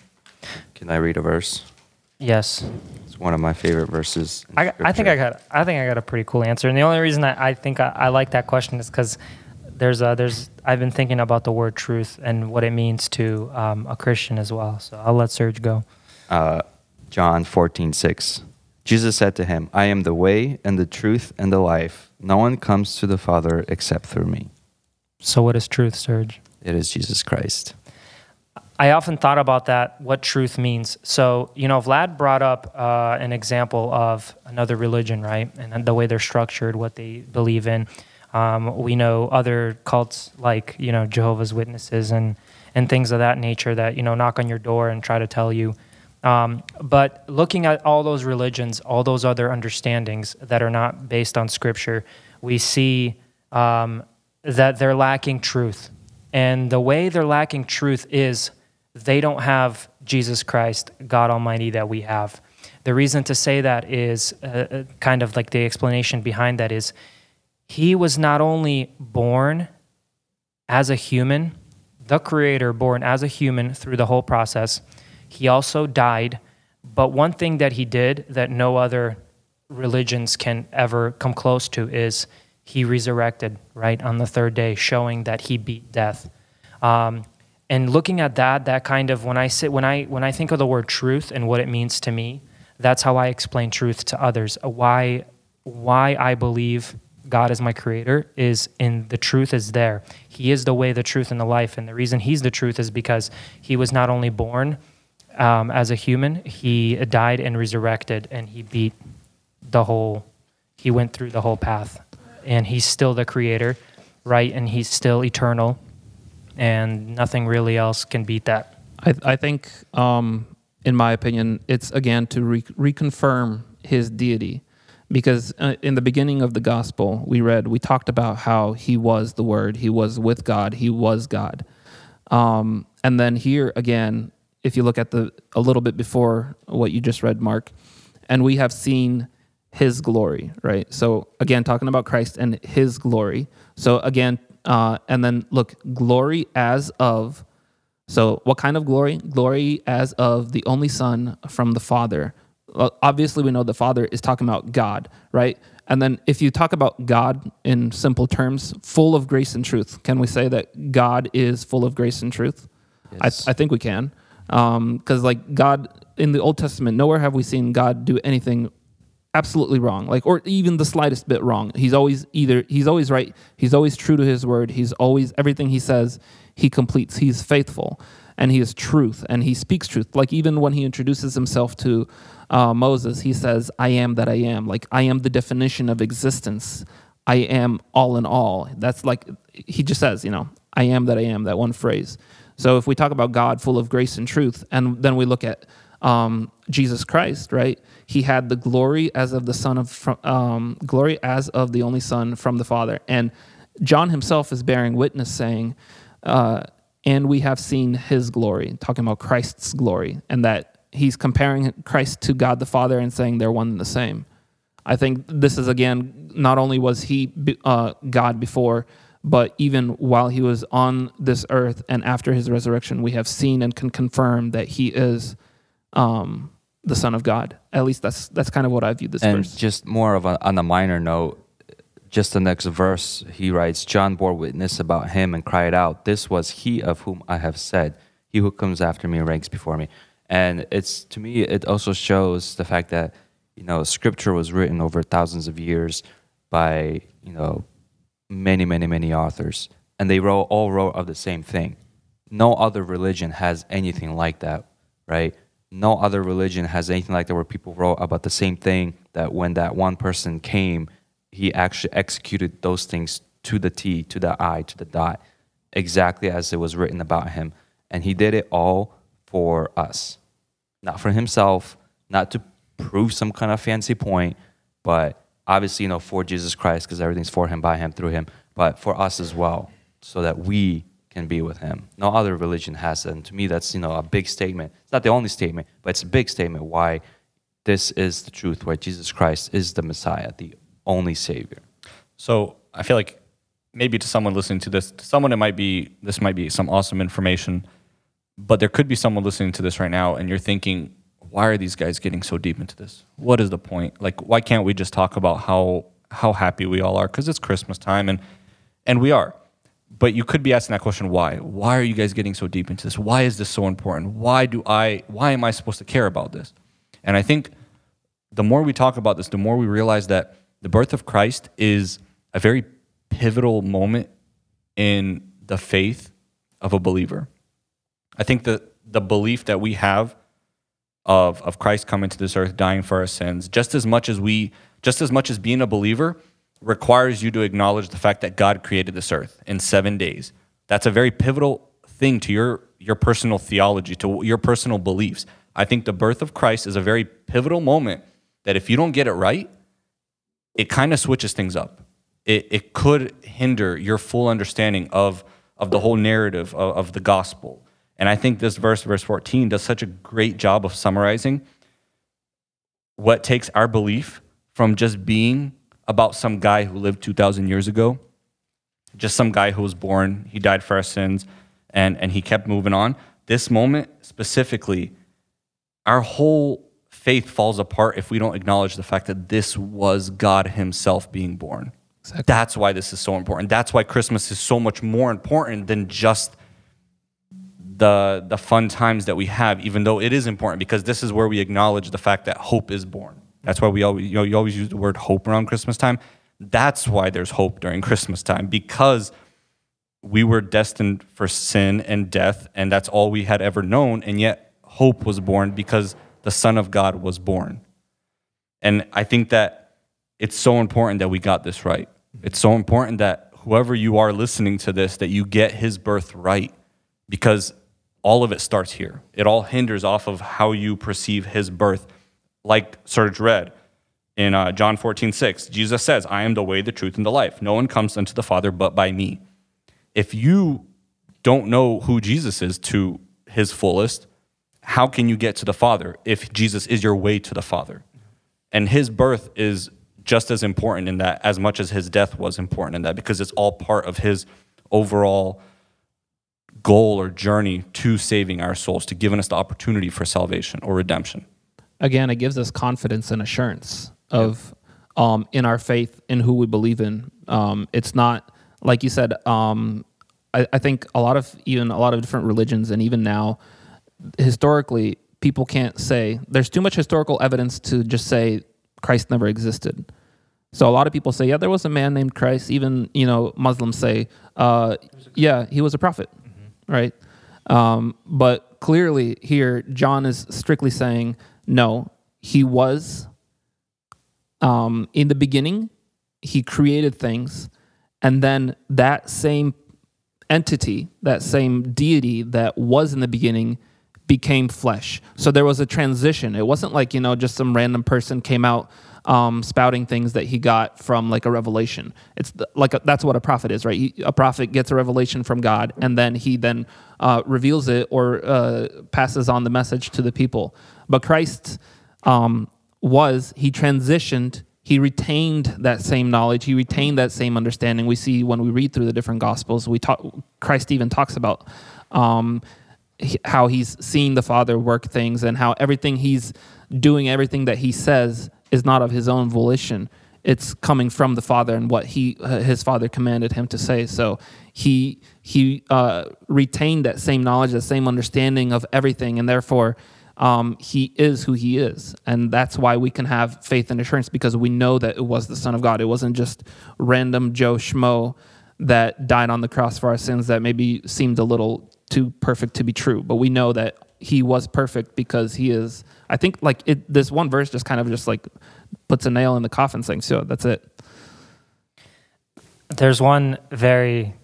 Can I read a verse? yes, It's one of my favorite verses. I, I think I got I think I got a pretty cool answer, and the only reason I, I think I, I like that question is because there's a, there's I've been thinking about the word truth and what it means to um, a Christian as well. So I'll let Serge go. uh, John 14, 6. Jesus said to him, I am the way and the truth and the life. No one comes to the Father except through me. So what is truth, Serge? It is Jesus Christ. I often thought about that, what truth means. So, you know, Vlad brought up uh, an example of another religion, right? And the way they're structured, what they believe in. Um, we know other cults like, you know, Jehovah's Witnesses and, and things of that nature that, you know, knock on your door and try to tell you. Um, but looking at all those religions, all those other understandings that are not based on scripture, we see um, that they're lacking truth. And the way they're lacking truth is they don't have Jesus Christ, God Almighty, that we have. The reason to say that is uh, uh, kind of like the explanation behind that is he was not only born as a human, the creator born as a human through the whole process, he also died. But one thing that he did that no other religions can ever come close to is he resurrected, right, on the third day, showing that he beat death. Um, and looking at that, that kind of when I sit when I when I think of the word truth and what it means to me, that's how I explain truth to others. Why why I believe God is my creator is in the truth is there. He is the way, the truth, and the life. And the reason he's the truth is because he was not only born um, as a human, he died and resurrected, and he beat the whole, he went through the whole path. And he's still the creator, right? And he's still eternal, and nothing really else can beat that. I, I think, um, in my opinion, it's again to re- reconfirm his deity. Because uh, in the beginning of the gospel, we read, we talked about how he was the Word, he was with God, he was God. Um, and then here again, if you look at the a little bit before what you just read, Mark, and we have seen his glory, right? So again, talking about Christ and his glory. So again, uh, and then look, glory as of so, what kind of glory? Glory as of the only Son from the Father. Obviously, we know the Father is talking about God, right? And then, if you talk about God in simple terms, full of grace and truth, can we say that God is full of grace and truth? Yes. I, I think we can. Because, like, God in the Old Testament, nowhere have we seen God do anything absolutely wrong like or even the slightest bit wrong. He's always either he's always right he's always true to his word he's always everything he says he completes he's faithful and he is truth and he speaks truth. Like even when he introduces himself to uh, moses he says i am that i am. Like i am the definition of existence. I am all in all. That's like he just says you know i am that i am that one phrase so if we talk about god full of grace and truth and then we look at um, Jesus Christ, right? He had the glory as of the Son of um, glory as of the only Son from the Father, and John himself is bearing witness, saying, uh, "And we have seen His glory," talking about Christ's glory, and that he's comparing Christ to God the Father and saying they're one and the same. I think this is again, not only was he uh, God before, but even while he was on this earth and after his resurrection, we have seen and can confirm that he is um, the Son of God. At least that's that's kind of what I view this and verse. just more of a, on a minor note, just the next verse, he writes, John bore witness about him and cried out, This was he of whom I have said, He who comes after me ranks before me. And it's to me, it also shows the fact that, you know, scripture was written over thousands of years by, you know, many, many, many authors. And they wrote all wrote of the same thing. No other religion has anything like that, right? No other religion has anything like that where people wrote about the same thing that when that one person came, he actually executed those things to the T, to the I, to the dot, exactly as it was written about him. And he did it all for us, not for himself, not to prove some kind of fancy point, but obviously, you know, for Jesus Christ, because everything's for him, by him, through him, but for us as well, so that we can be with him. No other religion has it. And to me, that's, you know, a big statement. It's not the only statement, but it's a big statement why this is the truth, why Jesus Christ is the Messiah, the only Savior. So I feel like maybe to someone listening to this, to someone it might be this might be some awesome information, but there could be someone listening to this right now and you're thinking, why are these guys getting so deep into this? What is the point? Like, why can't we just talk about how how happy we all are because it's Christmas time and and we are. But you could be asking that question, why? Why are you guys getting so deep into this? Why is this so important? Why do I why am I supposed to care about this? And I think the more we talk about this, the more we realize that the birth of Christ is a very pivotal moment in the faith of a believer. I think that the belief that we have of, of Christ coming to this earth, dying for our sins, just as much as we, just as much as being a believer requires you to acknowledge the fact that God created this earth in seven days. That's a very pivotal thing to your, your personal theology, to your personal beliefs. I think the birth of Christ is a very pivotal moment that if you don't get it right, it kind of switches things up. It, it could hinder your full understanding of, of the whole narrative of, of the gospel. And I think this verse, verse 14, does such a great job of summarizing what takes our belief from just being about some guy who lived 2,000 years ago, just some guy who was born, he died for our sins, and, and he kept moving on. This moment specifically, our whole faith falls apart if we don't acknowledge the fact that this was God Himself being born. Exactly. That's why this is so important. That's why Christmas is so much more important than just the the fun times that we have, even though it is important because this is where we acknowledge the fact that hope is born. That's why we always you know you always use the word hope around Christmas time. That's why there's hope during Christmas time because we were destined for sin and death, and that's all we had ever known, and yet hope was born because the Son of God was born. And I think that it's so important that we got this right. It's so important that whoever you are listening to this, that you get his birth right because all of it starts here. It all hinders off of how you perceive his birth. Like Serge read in uh, John 14, 6, Jesus says, I am the way, the truth, and the life. No one comes unto the Father but by me. If you don't know who Jesus is to his fullest, how can you get to the Father if Jesus is your way to the Father? And his birth is just as important in that as much as his death was important in that because it's all part of his overall goal or journey to saving our souls, to giving us the opportunity for salvation or redemption. Again, it gives us confidence and assurance of um, in our faith in who we believe in. Um, it's not like you said. Um, I, I think a lot of even a lot of different religions and even now, historically, people can't say there's too much historical evidence to just say Christ never existed. So a lot of people say, yeah, there was a man named Christ. Even you know Muslims say, uh, yeah, he was a prophet, right? Um, but clearly here, John is strictly saying, no, he was. Um, in the beginning, he created things, and then that same entity, that same deity that was in the beginning, became flesh. So there was a transition. It wasn't like, you know, just some random person came out um, spouting things that he got from like a revelation. It's the, like a, that's what a prophet is, right? He, a prophet gets a revelation from God and then he then uh, reveals it or uh, passes on the message to the people. But Christ um, was, he transitioned he retained that same knowledge he retained that same understanding we see when we read through the different gospels we talk christ even talks about um, how he's seeing the father work things and how everything he's doing everything that he says is not of his own volition it's coming from the father and what he his father commanded him to say so he he uh, retained that same knowledge that same understanding of everything and therefore um, he is who he is. And that's why we can have faith and assurance because we know that it was the Son of God. It wasn't just random Joe Schmo that died on the cross for our sins that maybe seemed a little too perfect to be true. But we know that he was perfect because he is. I think like it, this one verse just kind of just like puts a nail in the coffin saying, so that's it. There's one very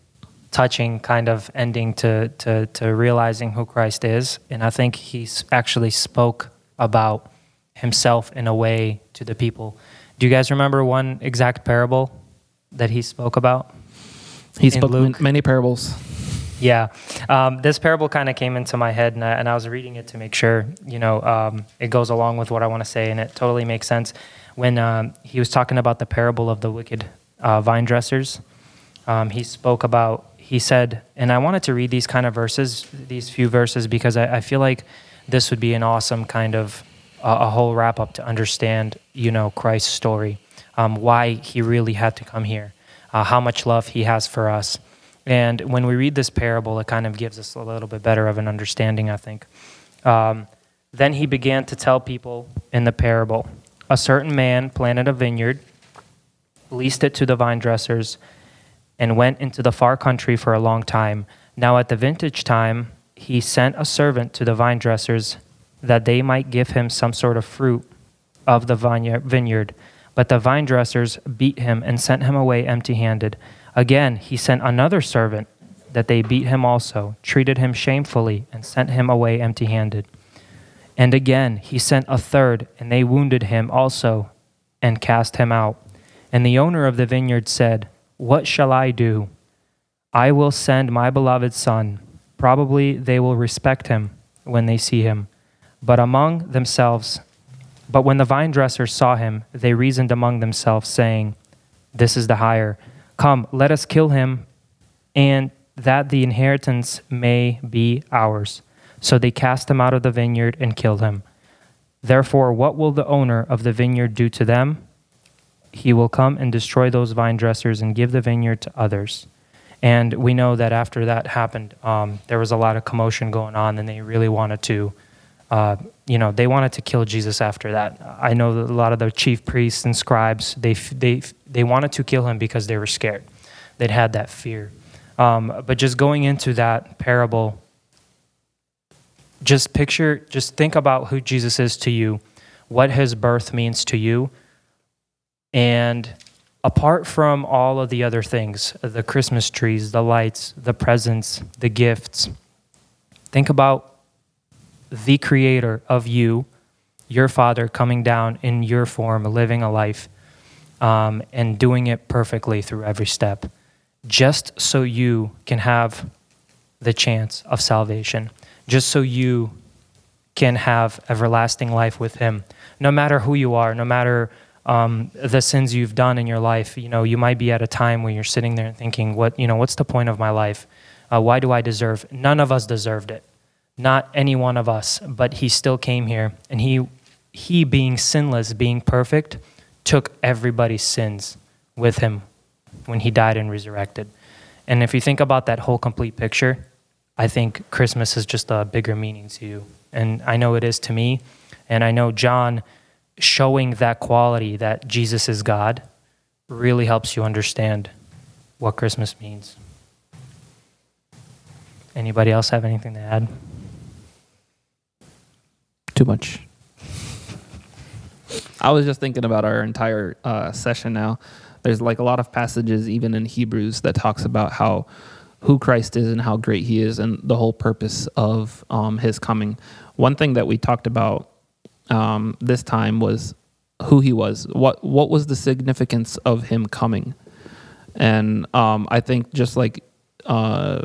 touching kind of ending to, to, to realizing who Christ is. And I think he actually spoke about himself in a way to the people. Do you guys remember one exact parable that he spoke about? He spoke Luke? many parables. Yeah. Um, this parable kind of came into my head, and I, and I, was reading it to make sure, you know, um, it goes along with what I want to say, and it totally makes sense. When um, he was talking about the parable of the wicked uh, vine dressers, um, he spoke about he said, and I wanted to read these kind of verses, these few verses, because I, I feel like this would be an awesome kind of uh, a whole wrap up to understand, you know, Christ's story, um, why he really had to come here, uh, how much love he has for us. And when we read this parable, it kind of gives us a little bit better of an understanding, I think. Um, then he began to tell people in the parable a certain man planted a vineyard, leased it to the vine dressers, and went into the far country for a long time. Now, at the vintage time, he sent a servant to the vine dressers that they might give him some sort of fruit of the vineyard. But the vine dressers beat him and sent him away empty handed. Again, he sent another servant that they beat him also, treated him shamefully, and sent him away empty handed. And again, he sent a third, and they wounded him also and cast him out. And the owner of the vineyard said, what shall I do? I will send my beloved son. Probably they will respect him when they see him. But among themselves, but when the vine dressers saw him, they reasoned among themselves, saying, This is the hire. Come, let us kill him, and that the inheritance may be ours. So they cast him out of the vineyard and killed him. Therefore, what will the owner of the vineyard do to them? he will come and destroy those vine dressers and give the vineyard to others. And we know that after that happened, um, there was a lot of commotion going on, and they really wanted to, uh, you know, they wanted to kill Jesus after that. I know that a lot of the chief priests and scribes they they they wanted to kill him because they were scared. They'd had that fear. Um, but just going into that parable, just picture, just think about who Jesus is to you, what his birth means to you, and apart from all of the other things the Christmas trees, the lights, the presents, the gifts think about the creator of you, your father, coming down in your form, living a life, um, and doing it perfectly through every step, just so you can have the chance of salvation, just so you can have everlasting life with him, no matter who you are, no matter um, the sins you've done in your life. You know, you might be at a time when you're sitting there and thinking, "What? You know, what's the point of my life? Uh, why do I deserve?" None of us deserved it, not any one of us. But He still came here, and He, He being sinless, being perfect, took everybody's sins with Him when He died and resurrected. And if you think about that whole complete picture, I think Christmas is just a bigger meaning to you, and I know it is to me, and I know John showing that quality that Jesus is God really helps you understand what Christmas means. Anybody else have anything to add? Too much. I was just thinking about our entire uh, session now. There's like a lot of passages, even in Hebrews, that talks about how who Christ is and how great He is, and the whole purpose of um, His coming. One thing that we talked about um, this time was who He was. What what was the significance of Him coming? And um, I think just like uh,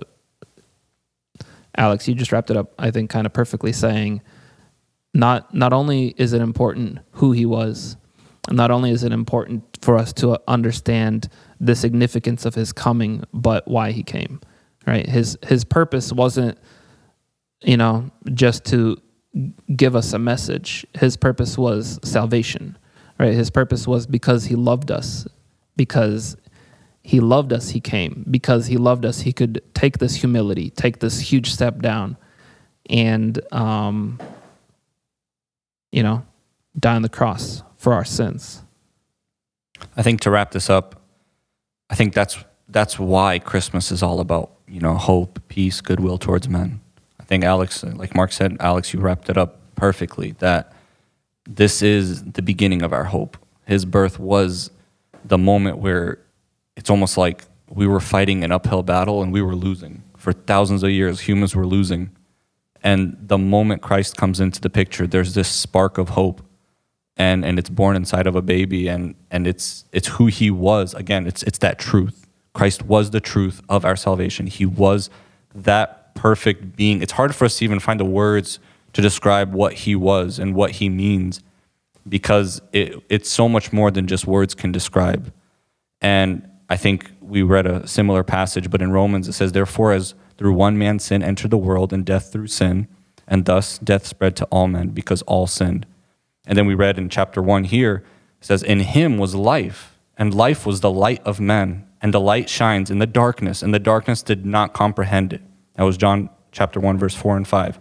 Alex, you just wrapped it up. I think kind of perfectly saying not not only is it important who he was, not only is it important for us to understand the significance of his coming, but why he came. Right? His his purpose wasn't, you know, just to give us a message. His purpose was salvation. Right? His purpose was because he loved us, because he loved us, he came. Because he loved us, he could take this humility, take this huge step down, and um, you know, die on the cross for our sins. I think to wrap this up, I think that's that's why Christmas is all about you know hope, peace, goodwill towards men. I think Alex, like Mark said, Alex, you wrapped it up perfectly. That this is the beginning of our hope. His birth was the moment where it's almost like we were fighting an uphill battle and we were losing for thousands of years. Humans were losing, and the moment Christ comes into the picture, there's this spark of hope. And and it's born inside of a baby and and it's it's who he was. Again it's it's that truth. Christ was the truth of our salvation. He was that perfect being. It's hard for us to even find the words to describe what he was and what he means because it, it's so much more than just words can describe. And i think we read a similar passage but in romans it says therefore as through one man sin entered the world and death through sin and thus death spread to all men because all sinned and then we read in chapter 1 here, it says, In him was life, and life was the light of men, and the light shines in the darkness, and the darkness did not comprehend it. That was John chapter 1, verse 4 and 5.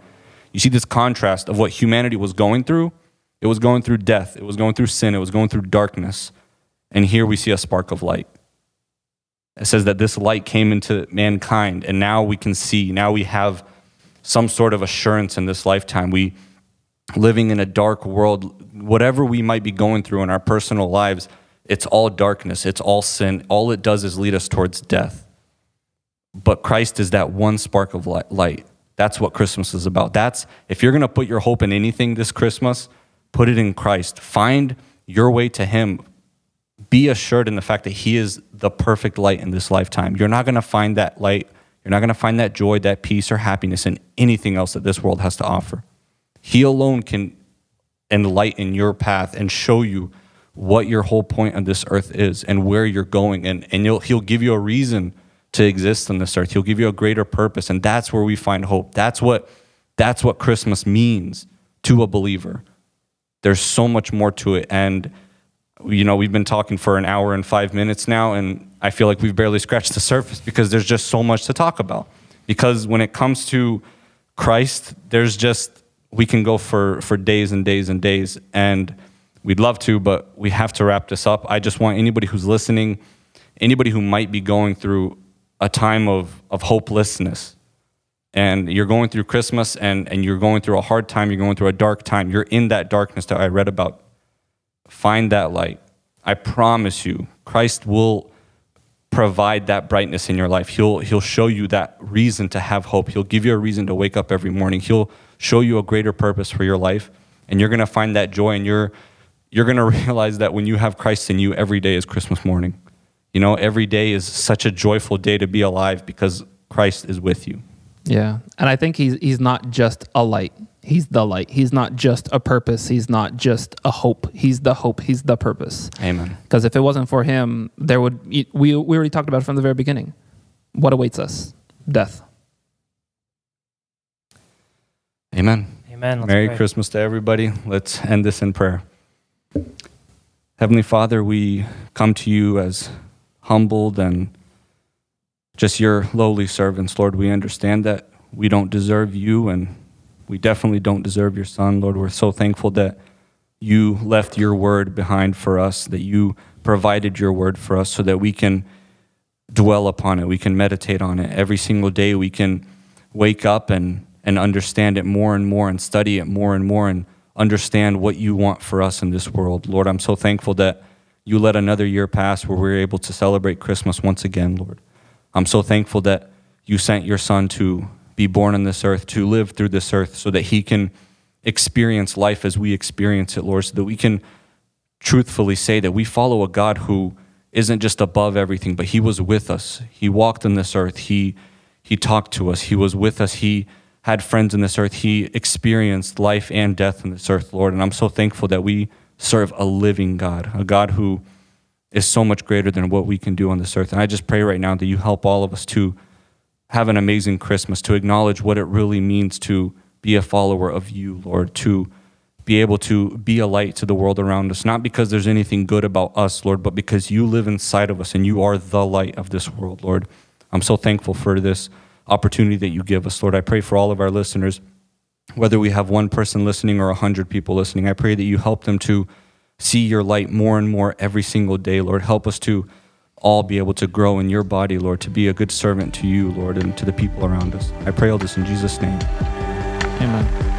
You see this contrast of what humanity was going through. It was going through death, it was going through sin, it was going through darkness. And here we see a spark of light. It says that this light came into mankind, and now we can see, now we have some sort of assurance in this lifetime. We living in a dark world, whatever we might be going through in our personal lives, it's all darkness, it's all sin. All it does is lead us towards death. But Christ is that one spark of light. That's what Christmas is about. That's if you're going to put your hope in anything this Christmas, put it in Christ. Find your way to him. Be assured in the fact that he is the perfect light in this lifetime. You're not going to find that light, you're not going to find that joy, that peace or happiness in anything else that this world has to offer. He alone can enlighten your path and show you what your whole point on this earth is and where you're going. And, and he'll, give you a reason to exist on this earth. He'll give you a greater purpose. And that's where we find hope. That's what, that's what Christmas means to a believer. There's so much more to it. And you know, we've been talking for an hour and five minutes now, and I feel like we've barely scratched the surface because there's just so much to talk about. Because when it comes to Christ, there's just, we can go for, for days and days and days, and we'd love to, but we have to wrap this up. I just want anybody who's listening, anybody who might be going through a time of, of hopelessness, and you're going through Christmas and, and you're going through a hard time, you're going through a dark time, you're in that darkness that I read about find that light. I promise you, Christ will provide that brightness in your life. He'll, he'll show you that reason to have hope. He'll give you a reason to wake up every morning. He'll show you a greater purpose for your life. And you're going to find that joy and you're, you're going [laughs] to realize that when you have Christ in you, every day is Christmas morning. You know, every day is such a joyful day to be alive because Christ is with you. Yeah. And I think he's he's not just a light. He's the light. He's not just a purpose. He's not just a hope. He's the hope. He's the purpose. Amen. Because if it wasn't for him, there would we we already talked about it from the very beginning. What awaits us? Death. Amen. Amen. Let's Merry pray. Christmas to everybody. Let's end this in prayer. Heavenly Father, we come to you as humbled and just your lowly servants, Lord. We understand that we don't deserve you and we definitely don't deserve your son, Lord. We're so thankful that you left your word behind for us, that you provided your word for us so that we can dwell upon it, we can meditate on it. Every single day we can wake up and, and understand it more and more and study it more and more and understand what you want for us in this world. Lord, I'm so thankful that you let another year pass where we're able to celebrate Christmas once again, Lord. I'm so thankful that you sent your son to be born on this earth, to live through this earth so that he can experience life as we experience it, Lord, so that we can truthfully say that we follow a God who isn't just above everything, but he was with us. He walked on this earth. He he talked to us. He was with us. He had friends in this earth. He experienced life and death in this earth, Lord. And I'm so thankful that we serve a living God, a God who is so much greater than what we can do on this earth. And I just pray right now that you help all of us to have an amazing Christmas, to acknowledge what it really means to be a follower of you, Lord, to be able to be a light to the world around us, not because there's anything good about us, Lord, but because you live inside of us and you are the light of this world, Lord. I'm so thankful for this opportunity that you give us, Lord. I pray for all of our listeners, whether we have one person listening or a hundred people listening. I pray that you help them to see your light more and more every single day, Lord. Help us to all be able to grow in your body, Lord, to be a good servant to you, Lord, and to the people around us. I pray all this in Jesus' name. Amen.